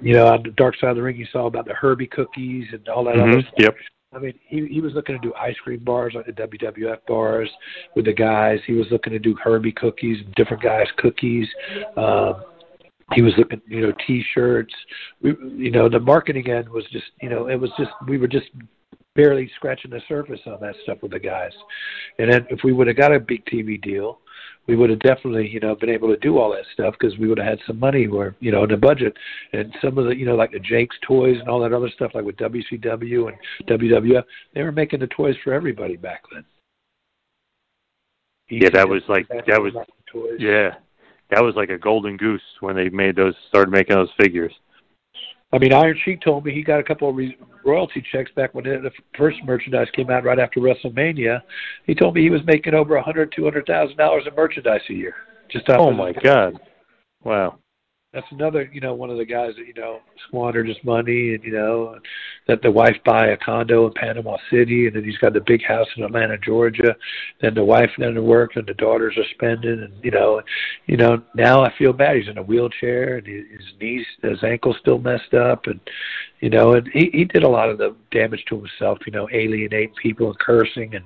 you know, on the Dark Side of the Ring, you saw about the Herbie cookies and all that mm-hmm. other stuff. Yep. I mean, he he was looking to do ice cream bars like the WWF bars with the guys. He was looking to do Herbie cookies, different guys' cookies. Um, he was looking, you know, T-shirts. We, you know, the marketing end was just, you know, it was just we were just barely scratching the surface on that stuff with the guys. And then if we would have got a big TV deal, we would have definitely, you know, been able to do all that stuff because we would have had some money where, you know, in the budget. And some of the, you know, like the Jake's toys and all that other stuff, like with WCW and WWF, they were making the toys for everybody back then. Yeah, that was like that was yeah, that was like a golden goose when they made those started making those figures. I mean, Iron Sheik told me he got a couple of re- royalty checks back when the first merchandise came out right after WrestleMania. He told me he was making over a hundred, two hundred thousand dollars in merchandise a year. Just oh my god, wow! That's another, you know, one of the guys that you know squandered his money, and you know, that the wife buy a condo in Panama City, and then he's got the big house in Atlanta, Georgia. Then the wife then to work, and the daughters are spending, and you know, you know, now I feel bad. He's in a wheelchair, and his knees, his ankle's still messed up, and you know, and he he did a lot of the damage to himself. You know, alienating people and cursing, and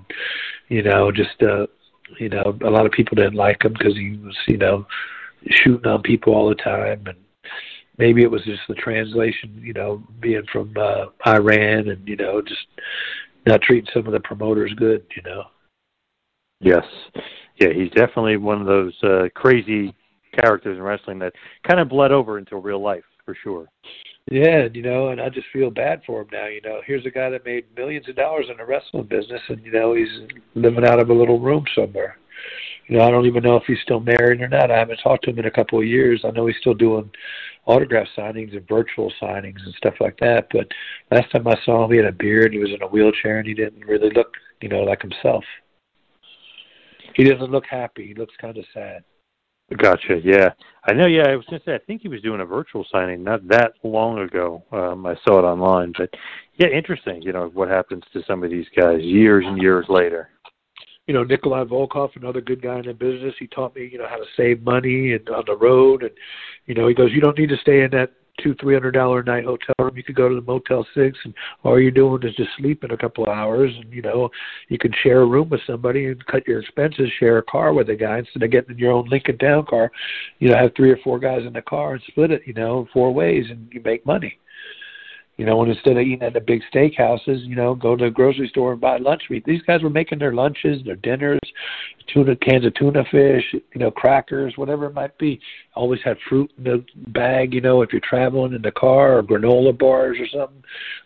you know, just uh, you know, a lot of people didn't like him because he was, you know shooting on people all the time and maybe it was just the translation, you know, being from uh, Iran and you know just not treating some of the promoters good, you know. Yes, yeah, he's definitely one of those uh, crazy characters in wrestling that kind of bled over into real life for sure. Yeah, you know, and I just feel bad for him now. You know, here's a guy that made millions of dollars in the wrestling business, and you know he's living out of a little room somewhere you know, I don't even know if he's still married or not. I haven't talked to him in a couple of years. I know he's still doing autograph signings and virtual signings and stuff like that. But last time I saw him, he had a beard. He was in a wheelchair, and he didn't really look, you know, like himself. He doesn't look happy. He looks kind of sad. Gotcha. Yeah, I know. Yeah, I was to say. I think he was doing a virtual signing not that long ago. Um, I saw it online, but yeah, interesting. You know what happens to some of these guys years and years later you know, Nikolai Volkov, another good guy in the business. He taught me, you know, how to save money and on the road. And, you know, he goes, you don't need to stay in that two, three hundred dollar night hotel room. You could go to the Motel Six, and all you're doing is just sleeping a couple of hours. And you know, you can share a room with somebody and cut your expenses. Share a car with a guy instead of getting your own Lincoln Town car. You know, have three or four guys in the car and split it. You know, four ways, and you make money. You know, and instead of eating at the big steakhouses, you know, go to the grocery store and buy lunch meat. These guys were making their lunches, their dinners, tuna cans of tuna fish, you know, crackers, whatever it might be. Always had fruit in the bag, you know, if you're traveling in the car or granola bars or something.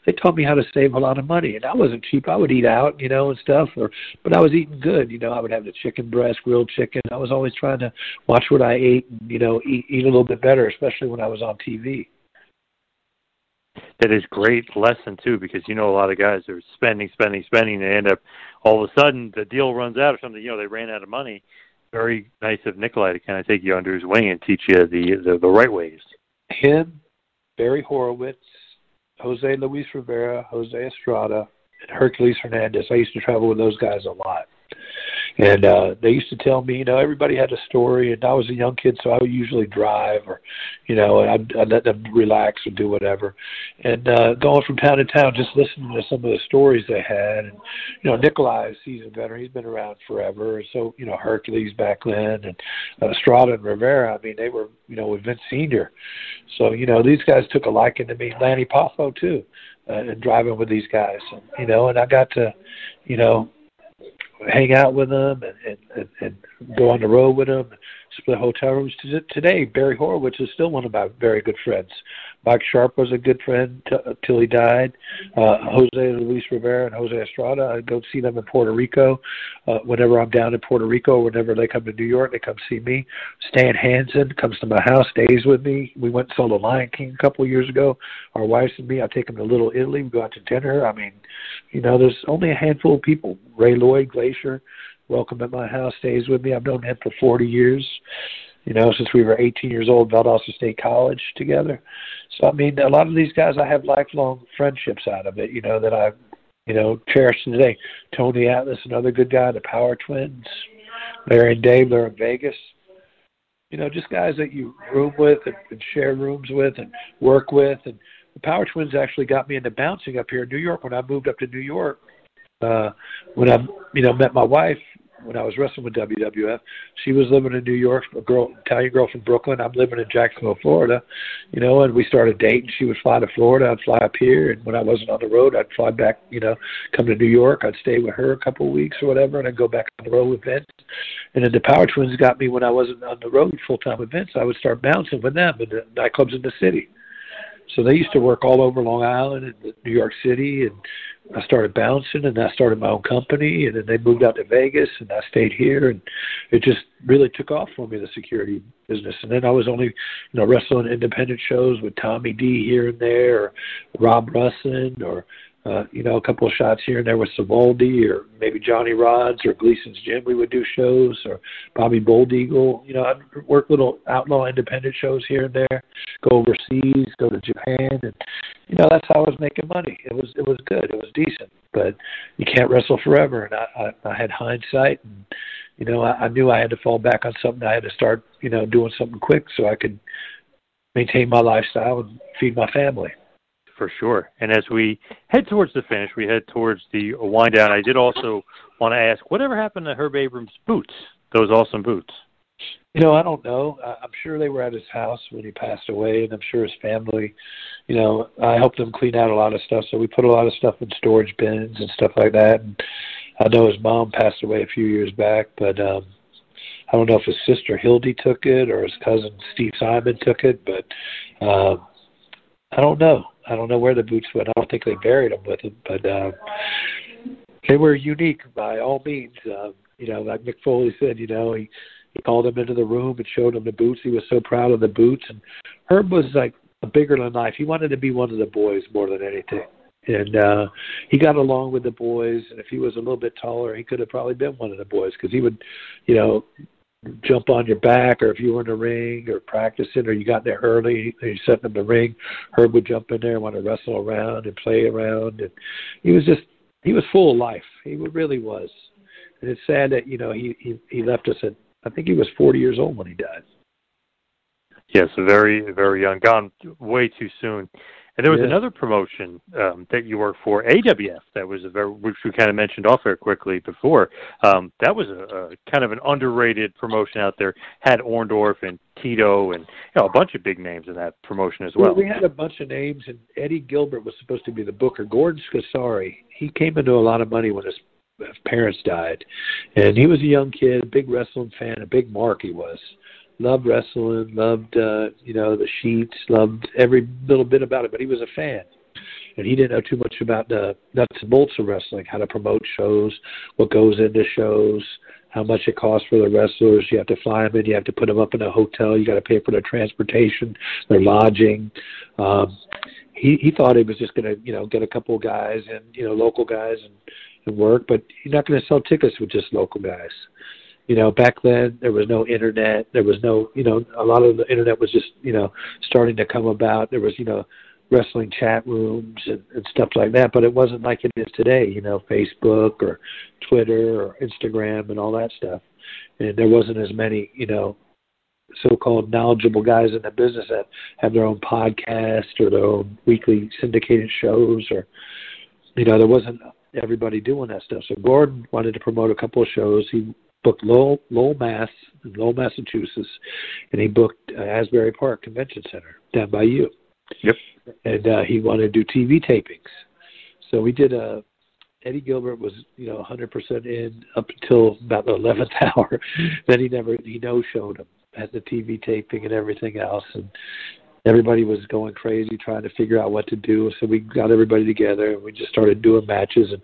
They taught me how to save a lot of money, and that wasn't cheap. I would eat out, you know, and stuff, or but I was eating good. You know, I would have the chicken breast, grilled chicken. I was always trying to watch what I ate, and you know, eat eat a little bit better, especially when I was on TV that is great lesson too because you know a lot of guys are spending, spending, spending. and They end up all of a sudden the deal runs out or something. You know they ran out of money. Very nice of Nikolai to kind of take you under his wing and teach you the the, the right ways. Him, Barry Horowitz, Jose Luis Rivera, Jose Estrada, and Hercules Hernandez. I used to travel with those guys a lot. And uh, they used to tell me, you know, everybody had a story, and I was a young kid, so I would usually drive, or, you know, I'd, I'd let them relax or do whatever. And uh, going from town to town, just listening to some of the stories they had, and you know, Nikolai is seasoned veteran; he's been around forever. So, you know, Hercules back then, and uh, Estrada and Rivera. I mean, they were, you know, with Vince Senior. So, you know, these guys took a liking to me. Lanny Poffo too, uh, and driving with these guys, and, you know, and I got to, you know hang out with them and, and, and go on the road with them, split hotel rooms. Today, Barry Horowitz is still one of my very good friends. Mike Sharpe was a good friend t- till he died. Uh, Jose Luis Rivera and Jose Estrada, I go see them in Puerto Rico. Uh, whenever I'm down in Puerto Rico, whenever they come to New York, they come see me. Stan Hansen comes to my house, stays with me. We went and saw The Lion King a couple of years ago. Our wives and me, I take him to Little Italy. We go out to dinner. I mean, you know, there's only a handful of people. Ray Lloyd Glacier, welcome at my house, stays with me. I've known him for 40 years you know, since we were 18 years old, Valdosta State College together. So I mean, a lot of these guys, I have lifelong friendships out of it. You know that I, you know, cherish today. Tony Atlas, another good guy. The Power Twins, Larry and Dave, they're in Vegas. You know, just guys that you room with and, and share rooms with and work with. And the Power Twins actually got me into bouncing up here in New York when I moved up to New York. Uh, when I, you know, met my wife, when I was wrestling with WWF. She was living in New York, a girl, Italian girl from Brooklyn. I'm living in Jacksonville, Florida. You know, and we started dating. She would fly to Florida, I'd fly up here, and when I wasn't on the road, I'd fly back. You know, come to New York. I'd stay with her a couple of weeks or whatever, and I'd go back on the road with Vince. And then the Power Twins got me when I wasn't on the road full time with Vince. I would start bouncing with them in the nightclubs in the city. So they used to work all over Long Island and New York City, and I started bouncing, and I started my own company, and then they moved out to Vegas, and I stayed here, and it just really took off for me the security business. And then I was only, you know, wrestling independent shows with Tommy D here and there, or Rob Russen, or uh, you know, a couple of shots here and there with Savoldi or maybe Johnny Rodz or Gleason's Gym. We would do shows or Bobby Bold Eagle. You know, I'd work little outlaw independent shows here and there. Go overseas, go to Japan, and you know that's how I was making money. It was it was good. It was decent, but you can't wrestle forever. And I I, I had hindsight, and you know I, I knew I had to fall back on something. I had to start you know doing something quick so I could maintain my lifestyle and feed my family for sure. And as we head towards the finish, we head towards the wind down. I did also want to ask, whatever happened to Herb Abrams' boots? Those awesome boots. You know, I don't know. I'm sure they were at his house when he passed away, and I'm sure his family. You know, I helped them clean out a lot of stuff, so we put a lot of stuff in storage bins and stuff like that. And I know his mom passed away a few years back, but um I don't know if his sister Hildy took it or his cousin Steve Simon took it, but um I don't know. I don't know where the boots went. I don't think they buried them with them, but uh, they were unique by all means. Uh, you know, like Mick Foley said, you know, he he called him into the room and showed him the boots. He was so proud of the boots, and Herb was like a bigger than life. He wanted to be one of the boys more than anything, and uh, he got along with the boys. And if he was a little bit taller, he could have probably been one of the boys because he would, you know, jump on your back, or if you were in the ring or practicing, or you got there early, and you set in the ring, Herb would jump in there and want to wrestle around and play around, and he was just he was full of life. He really was, and it's sad that you know he he, he left us at I think he was 40 years old when he died. Yes, very very young, gone way too soon. And there was Yeah. another promotion um, that you worked for, AWF, that was a very, which we kind of mentioned off air quickly before. Um, that was a, a kind of an underrated promotion out there. Had Orndorff and Tito and you know a bunch of big names in that promotion as well. we had a bunch of names, and Eddie Gilbert was supposed to be the booker. Gordon Scozzari, he came into a lot of money when his parents died, and he was a young kid, a big wrestling fan, a big mark he was. Loved wrestling, loved uh, you know the sheets, loved every little bit about it. But he was a fan, and he didn't know too much about the nuts and bolts of wrestling, how to promote shows, what goes into shows, how much it costs for the wrestlers. You have to fly them in, you have to put them up in a hotel, you got to pay for their transportation, their lodging. Um, he he thought he was just going to you know get a couple of guys and you know local guys and, and work, but you're not going to sell tickets with just local guys. You know, back then there was no internet. There was no, you know, a lot of the internet was just, you know, starting to come about. There was, you know, wrestling chat rooms and, and stuff like that, but it wasn't like it is today. You know, Facebook or Twitter or Instagram and all that stuff. And there wasn't as many, you know, so-called knowledgeable guys in the business that have their own podcast or their own weekly syndicated shows or you know there wasn't everybody doing that stuff so gordon wanted to promote a couple of shows he booked lowell, lowell mass in lowell massachusetts and he booked uh, asbury park convention center down by you yep and uh, he wanted to do tv tapings so we did a Eddie Gilbert was, you know, 100% in up until about the 11th hour. then he never, he no-showed him at the TV taping and everything else, and everybody was going crazy trying to figure out what to do. So we got everybody together and we just started doing matches. And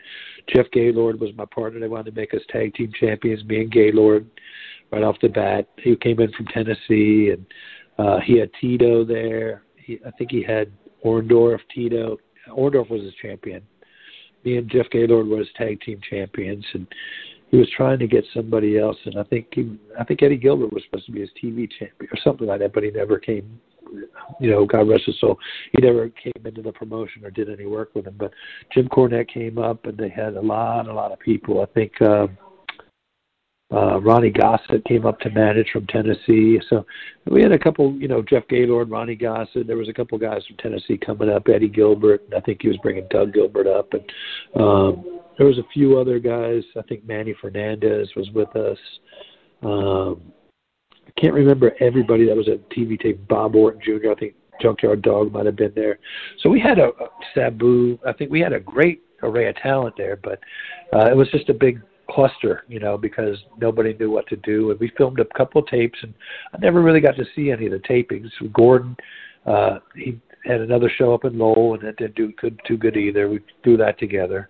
Jeff Gaylord was my partner. They wanted to make us tag team champions, me and Gaylord, right off the bat. He came in from Tennessee, and uh, he had Tito there. He, I think he had Orndorff, Tito. Orndorff was his champion me and Jeff Gaylord was tag team champions, and he was trying to get somebody else. And I think he, I think Eddie Gilbert was supposed to be his TV champion or something like that, but he never came. You know, God rest his soul. He never came into the promotion or did any work with him. But Jim Cornette came up, and they had a lot, a lot of people. I think. Uh, uh, Ronnie Gossett came up to manage from Tennessee. So we had a couple, you know, Jeff Gaylord, Ronnie Gossett. There was a couple guys from Tennessee coming up. Eddie Gilbert, and I think he was bringing Doug Gilbert up, and um, there was a few other guys. I think Manny Fernandez was with us. Um, can't remember everybody that was at TV tape. Bob Orton Jr. I think Junkyard Dog might have been there. So we had a, a Sabu. I think we had a great array of talent there, but uh, it was just a big cluster, you know, because nobody knew what to do. And we filmed a couple of tapes, and I never really got to see any of the tapings. Gordon, uh, he had another show up in Lowell, and that didn't do good, too good either. We threw that together,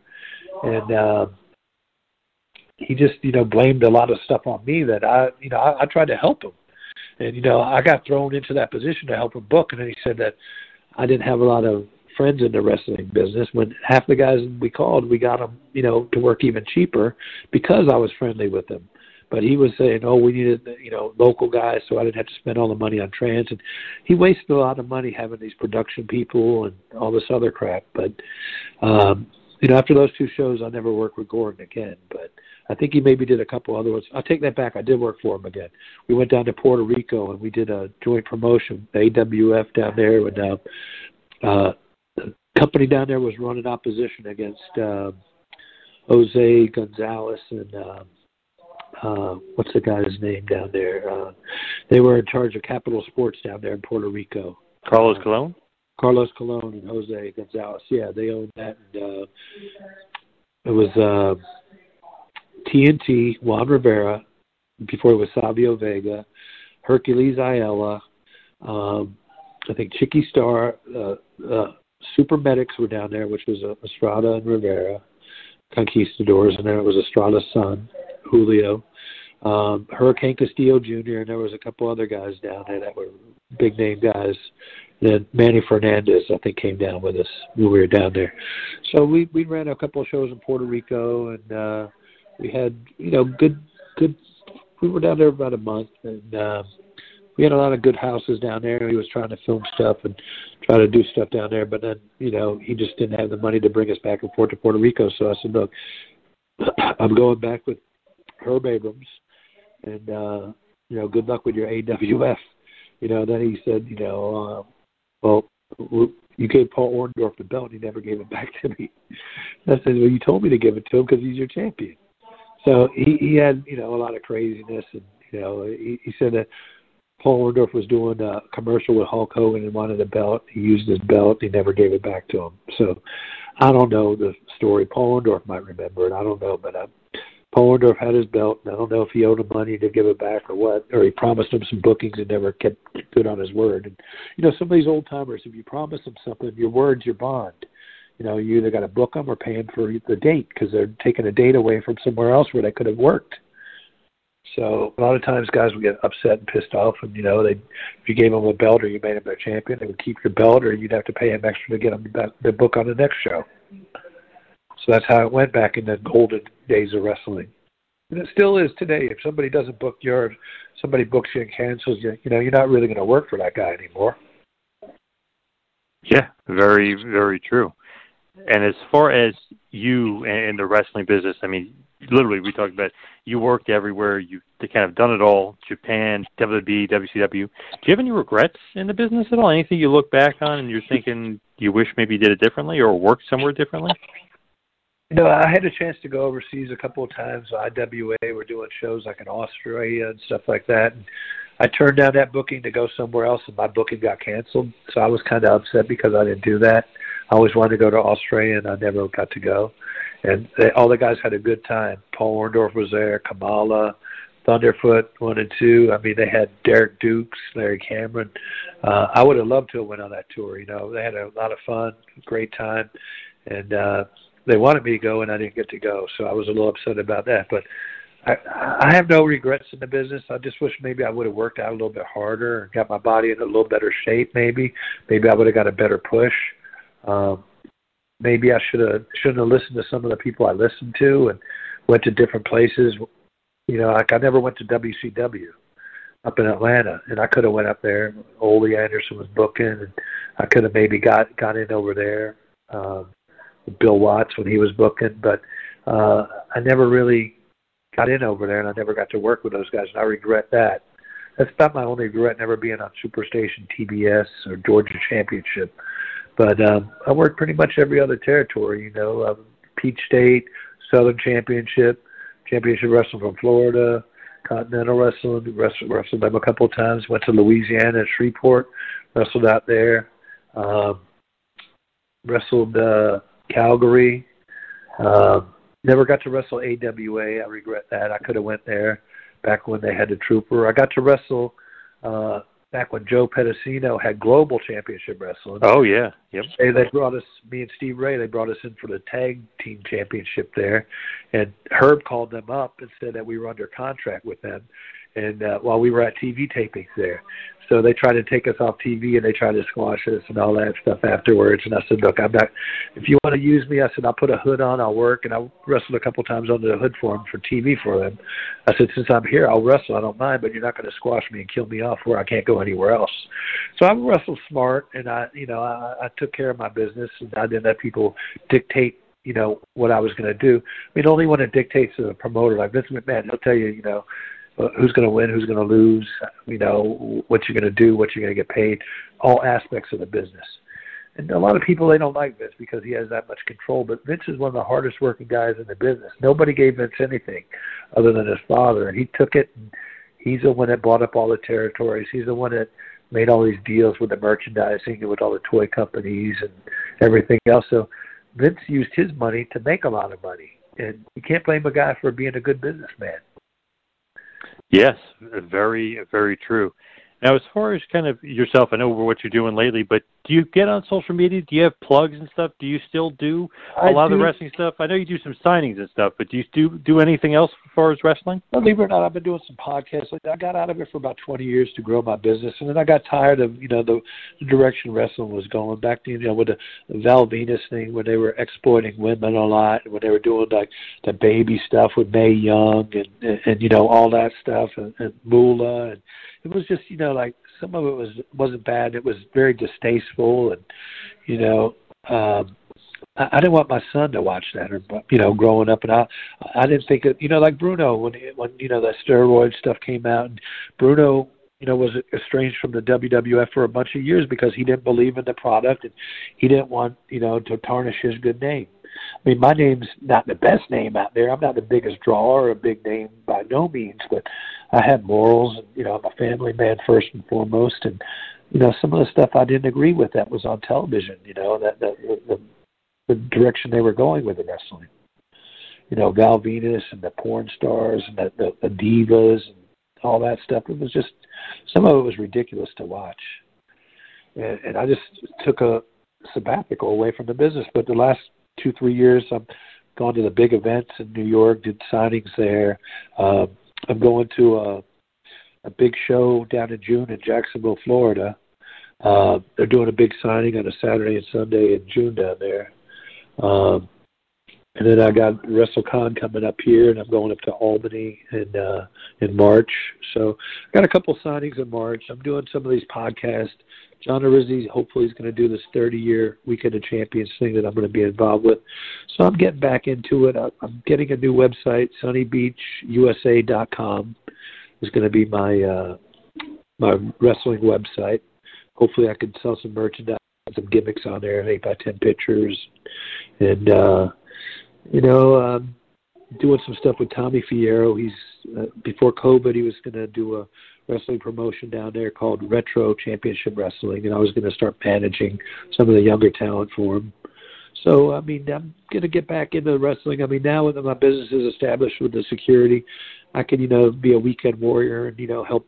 and uh, he just, you know, blamed a lot of stuff on me that I, you know, I, I tried to help him, and you know, I got thrown into that position to help him book, and then he said that I didn't have a lot of friends in the wrestling business. When half the guys we called, we got them, you know, to work even cheaper because I was friendly with them. But he was saying, "Oh, we needed, you know, local guys, so I didn't have to spend all the money on trans." And he wasted a lot of money having these production people and all this other crap. But um, you know, after those two shows, I never worked with Gordon again. But I think he maybe did a couple other ones. I'll take that back. I did work for him again. We went down to Puerto Rico and we did a joint promotion, AWF down there, and uh, uh, the company down there was running opposition against uh, Jose Gonzalez and. Uh, uh, what's the guy's name down there? Uh, they were in charge of Capitol Sports down there in Puerto Rico. Carlos Colon. Carlos Colon and Jose Gonzalez. Yeah, they owned that. And, uh, it was uh, TNT, Juan Rivera, before it was Savio Vega, Hercules Ayala, um, I think Chicky Starr, uh, uh, Super Medics were down there, which was uh, Estrada and Rivera, Conquistadors, and then it was Estrada's son, Julio, um, Hurricane Castillo Jr., and there was a couple other guys down there that were big name guys. And Then Manny Fernandez, I think, came down with us when we were down there. So we we ran a couple of shows in Puerto Rico, and uh, we had you know good good. We were down there about a month, and uh, we had a lot of good houses down there. He was trying to film stuff and try to do stuff down there, but then you know he just didn't have the money to bring us back and forth to Puerto Rico. So I said, look, I'm going back with Herb Abrams, and uh, you know, good luck with your AWF. You know, then he said, you know, uh, well, you gave Paul Orndorff the belt, and he never gave it back to me. I said, well, you told me to give it to him because he's your champion. So he he had you know a lot of craziness, and you know he, he said that Paul Orndorff was doing a commercial with Hulk Hogan and wanted a belt. He used his belt. He never gave it back to him. So I don't know the story. Paul Orndorff might remember it. I don't know, but uh, Paul Orndorff had his belt. And I don't know if he owed him money to give it back or what, or he promised him some bookings and never kept good on his word. And you know, some of these old timers, if you promise them something, your word's your bond. You know, you either got to book them or pay them for the date because they're taking a date away from somewhere else where they could have worked. So a lot of times guys would get upset and pissed off, and you know, they if you gave them a belt or you made them their champion, they would keep your belt, or you'd have to pay them extra to get them the, the book on the next show. So that's how it went back in the golden days of wrestling. And it still is today. If somebody doesn't book your, somebody books you and cancels you, you know, you're not really going to work for that guy anymore. Yeah, very, very true. And as far as you in the wrestling business, I mean, literally, we talked about you worked everywhere. You kind of done it all: Japan, WWE, WCW. Do you have any regrets in the business at all? Anything you look back on and you're thinking you wish maybe you did it differently or worked somewhere differently? You know, I had a chance to go overseas a couple of times. IWA were doing shows like in Australia and stuff like that. And I turned down that booking to go somewhere else, and my booking got canceled. So I was kind of upset because I didn't do that. I always wanted to go to Australia, and I never got to go. And they, all the guys had a good time. Paul Orndorff was there, Kamala, Thunderfoot one and two. I mean, they had Derek Dukes, Larry Cameron. Uh, I would have loved to have went on that tour. You know, they had a lot of fun, great time, and uh, they wanted me to go and I didn't get to go, so I was a little upset about that. But I, I have no regrets in the business. I just wish maybe I would have worked out a little bit harder and got my body in a little better shape. Maybe, maybe I would have got a better push. Um, maybe I should have shouldn't have listened to some of the people I listened to and went to different places. You know, like I never went to WCW up in Atlanta, and I could have went up there. Ole Anderson was booking, and I could have maybe got got in over there. Um, Bill Watts when he was booking, but uh, I never really got in over there, and I never got to work with those guys, and I regret that. That's about my only regret, never being on Superstation, TBS, or Georgia Championship. But um, I worked pretty much every other territory, you know, um, Peach State, Southern Championship, Championship Wrestling from Florida, Continental Wrestling, wrestled, wrestled them a couple of times, went to Louisiana, Shreveport, wrestled out there. Um, wrestled uh, Calgary. Uh, never got to wrestle AWA. I regret that. I could have went there back when they had the Trooper. I got to wrestle uh, back when Joe Pedicino had Global Championship Wrestling. Oh yeah, yep. They, they brought us, me and Steve Ray, they brought us in for the tag team championship there, and Herb called them up and said that we were under contract with them, and uh, while we were at TV tapings there. So they tried to take us off TV and they tried to squash us and all that stuff afterwards. And I said, look, I'm not. If you want to use me, I said I'll put a hood on, I'll work, and I wrestled a couple times under the hood for them for TV for them. I said since I'm here, I'll wrestle. I don't mind, but you're not going to squash me and kill me off where I can't go anywhere else. So I wrestled smart, and I, you know, I, I took care of my business, and I didn't let people dictate you know what I was going to do. I mean, only when it dictates to the promoter, like Vince McMahon, he'll tell you, you know, Uh, who's going to win, who's going to lose, you know, what you're going to do, what you're going to get paid, all aspects of the business. And a lot of people they don't like Vince because he has that much control. But Vince is one of the hardest working guys in the business. Nobody gave Vince anything other than his father, and he took it. And he's the one that bought up all the territories. He's the one that made all these deals with the merchandising and with all the toy companies and everything else. So Vince used his money to make a lot of money, and you can't blame a guy for being a good businessman. Yes, very, very true. Now, as far as kind of yourself, I know what you're doing lately, but do you get on social media? Do you have plugs and stuff? Do you still do a I lot do. of the wrestling stuff? I know you do some signings and stuff, but do you do do anything else as far as wrestling? Believe it or not, I've been doing some podcasts. I got out of it for about 20 years to grow my business, and then I got tired of you know the, the direction wrestling was going. Back to you know with the, the Val Venis thing, when they were exploiting women a lot, when they were doing like the baby stuff with Mae Young and and, and you know all that stuff, and, and Moolah, and it was just you know like some of it was wasn't bad. It was very distasteful, and you know. um I, I didn't want my son to watch that, or you know, growing up, and I, I didn't think it. You know, like Bruno when he, when you know that steroid stuff came out, and Bruno, you know, was estranged from the WWF for a bunch of years because he didn't believe in the product, and he didn't want you know to tarnish his good name. I mean, my name's not the best name out there. I'm not the biggest drawer or a big name by no means, but I have morals, and you know, I'm a family man first and foremost, and you know, some of the stuff I didn't agree with that was on television. You know, that that the, the the direction they were going with the wrestling. You know, Val Venis and the porn stars and the, the, the divas and all that stuff. It was just some of it was ridiculous to watch, and, and I just took a sabbatical away from the business. But the last two three years, I've gone to the big events in New York, did signings there. Uh, I'm going to a a big show down in June in Jacksonville, Florida. Uh, they're doing a big signing on a Saturday and Sunday in June down there. Um, and then I got WrestleCon coming up here, and I'm going up to Albany in uh, in March. So I got a couple signings in March. I'm doing some of these podcasts. John Arezzi hopefully is going to do this 30 year Weekend of Champions thing that I'm going to be involved with. So I'm getting back into it. I'm getting a new website, sandybeachusa.com is going to be my uh, my wrestling website. Hopefully, I can sell some merchandise, some gimmicks on there, eight by ten pictures, and uh, you know, um, doing some stuff with Tommy Fierro. He's uh, before COVID, he was going to do a wrestling promotion down there called Retro Championship Wrestling, and I was going to start managing some of the younger talent for him. So I mean, I'm going to get back into wrestling. I mean, now that my business is established with the security, I can you know be a weekend warrior and you know help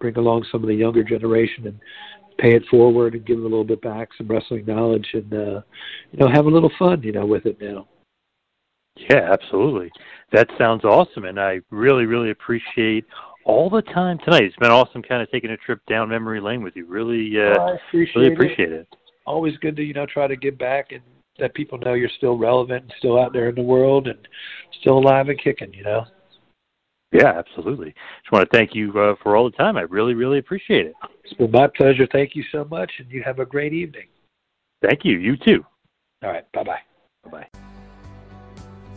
bring along some of the younger generation and pay it forward and give them a little bit back, some wrestling knowledge, and uh, you know have a little fun you know with it now. Yeah, absolutely. That sounds awesome, and I really, really appreciate all the time tonight. It's been awesome, kind of taking a trip down memory lane with you. Really, uh, I appreciate really appreciate it. Always good to you know try to give back and let people know you're still relevant and still out there in the world and still alive and kicking. You know. Yeah, absolutely. Just want to thank you uh, for all the time. I really, really appreciate it. It's been my pleasure. Thank you so much, and you have a great evening. Thank you. You too. All right. Bye bye. Bye bye.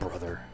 brother.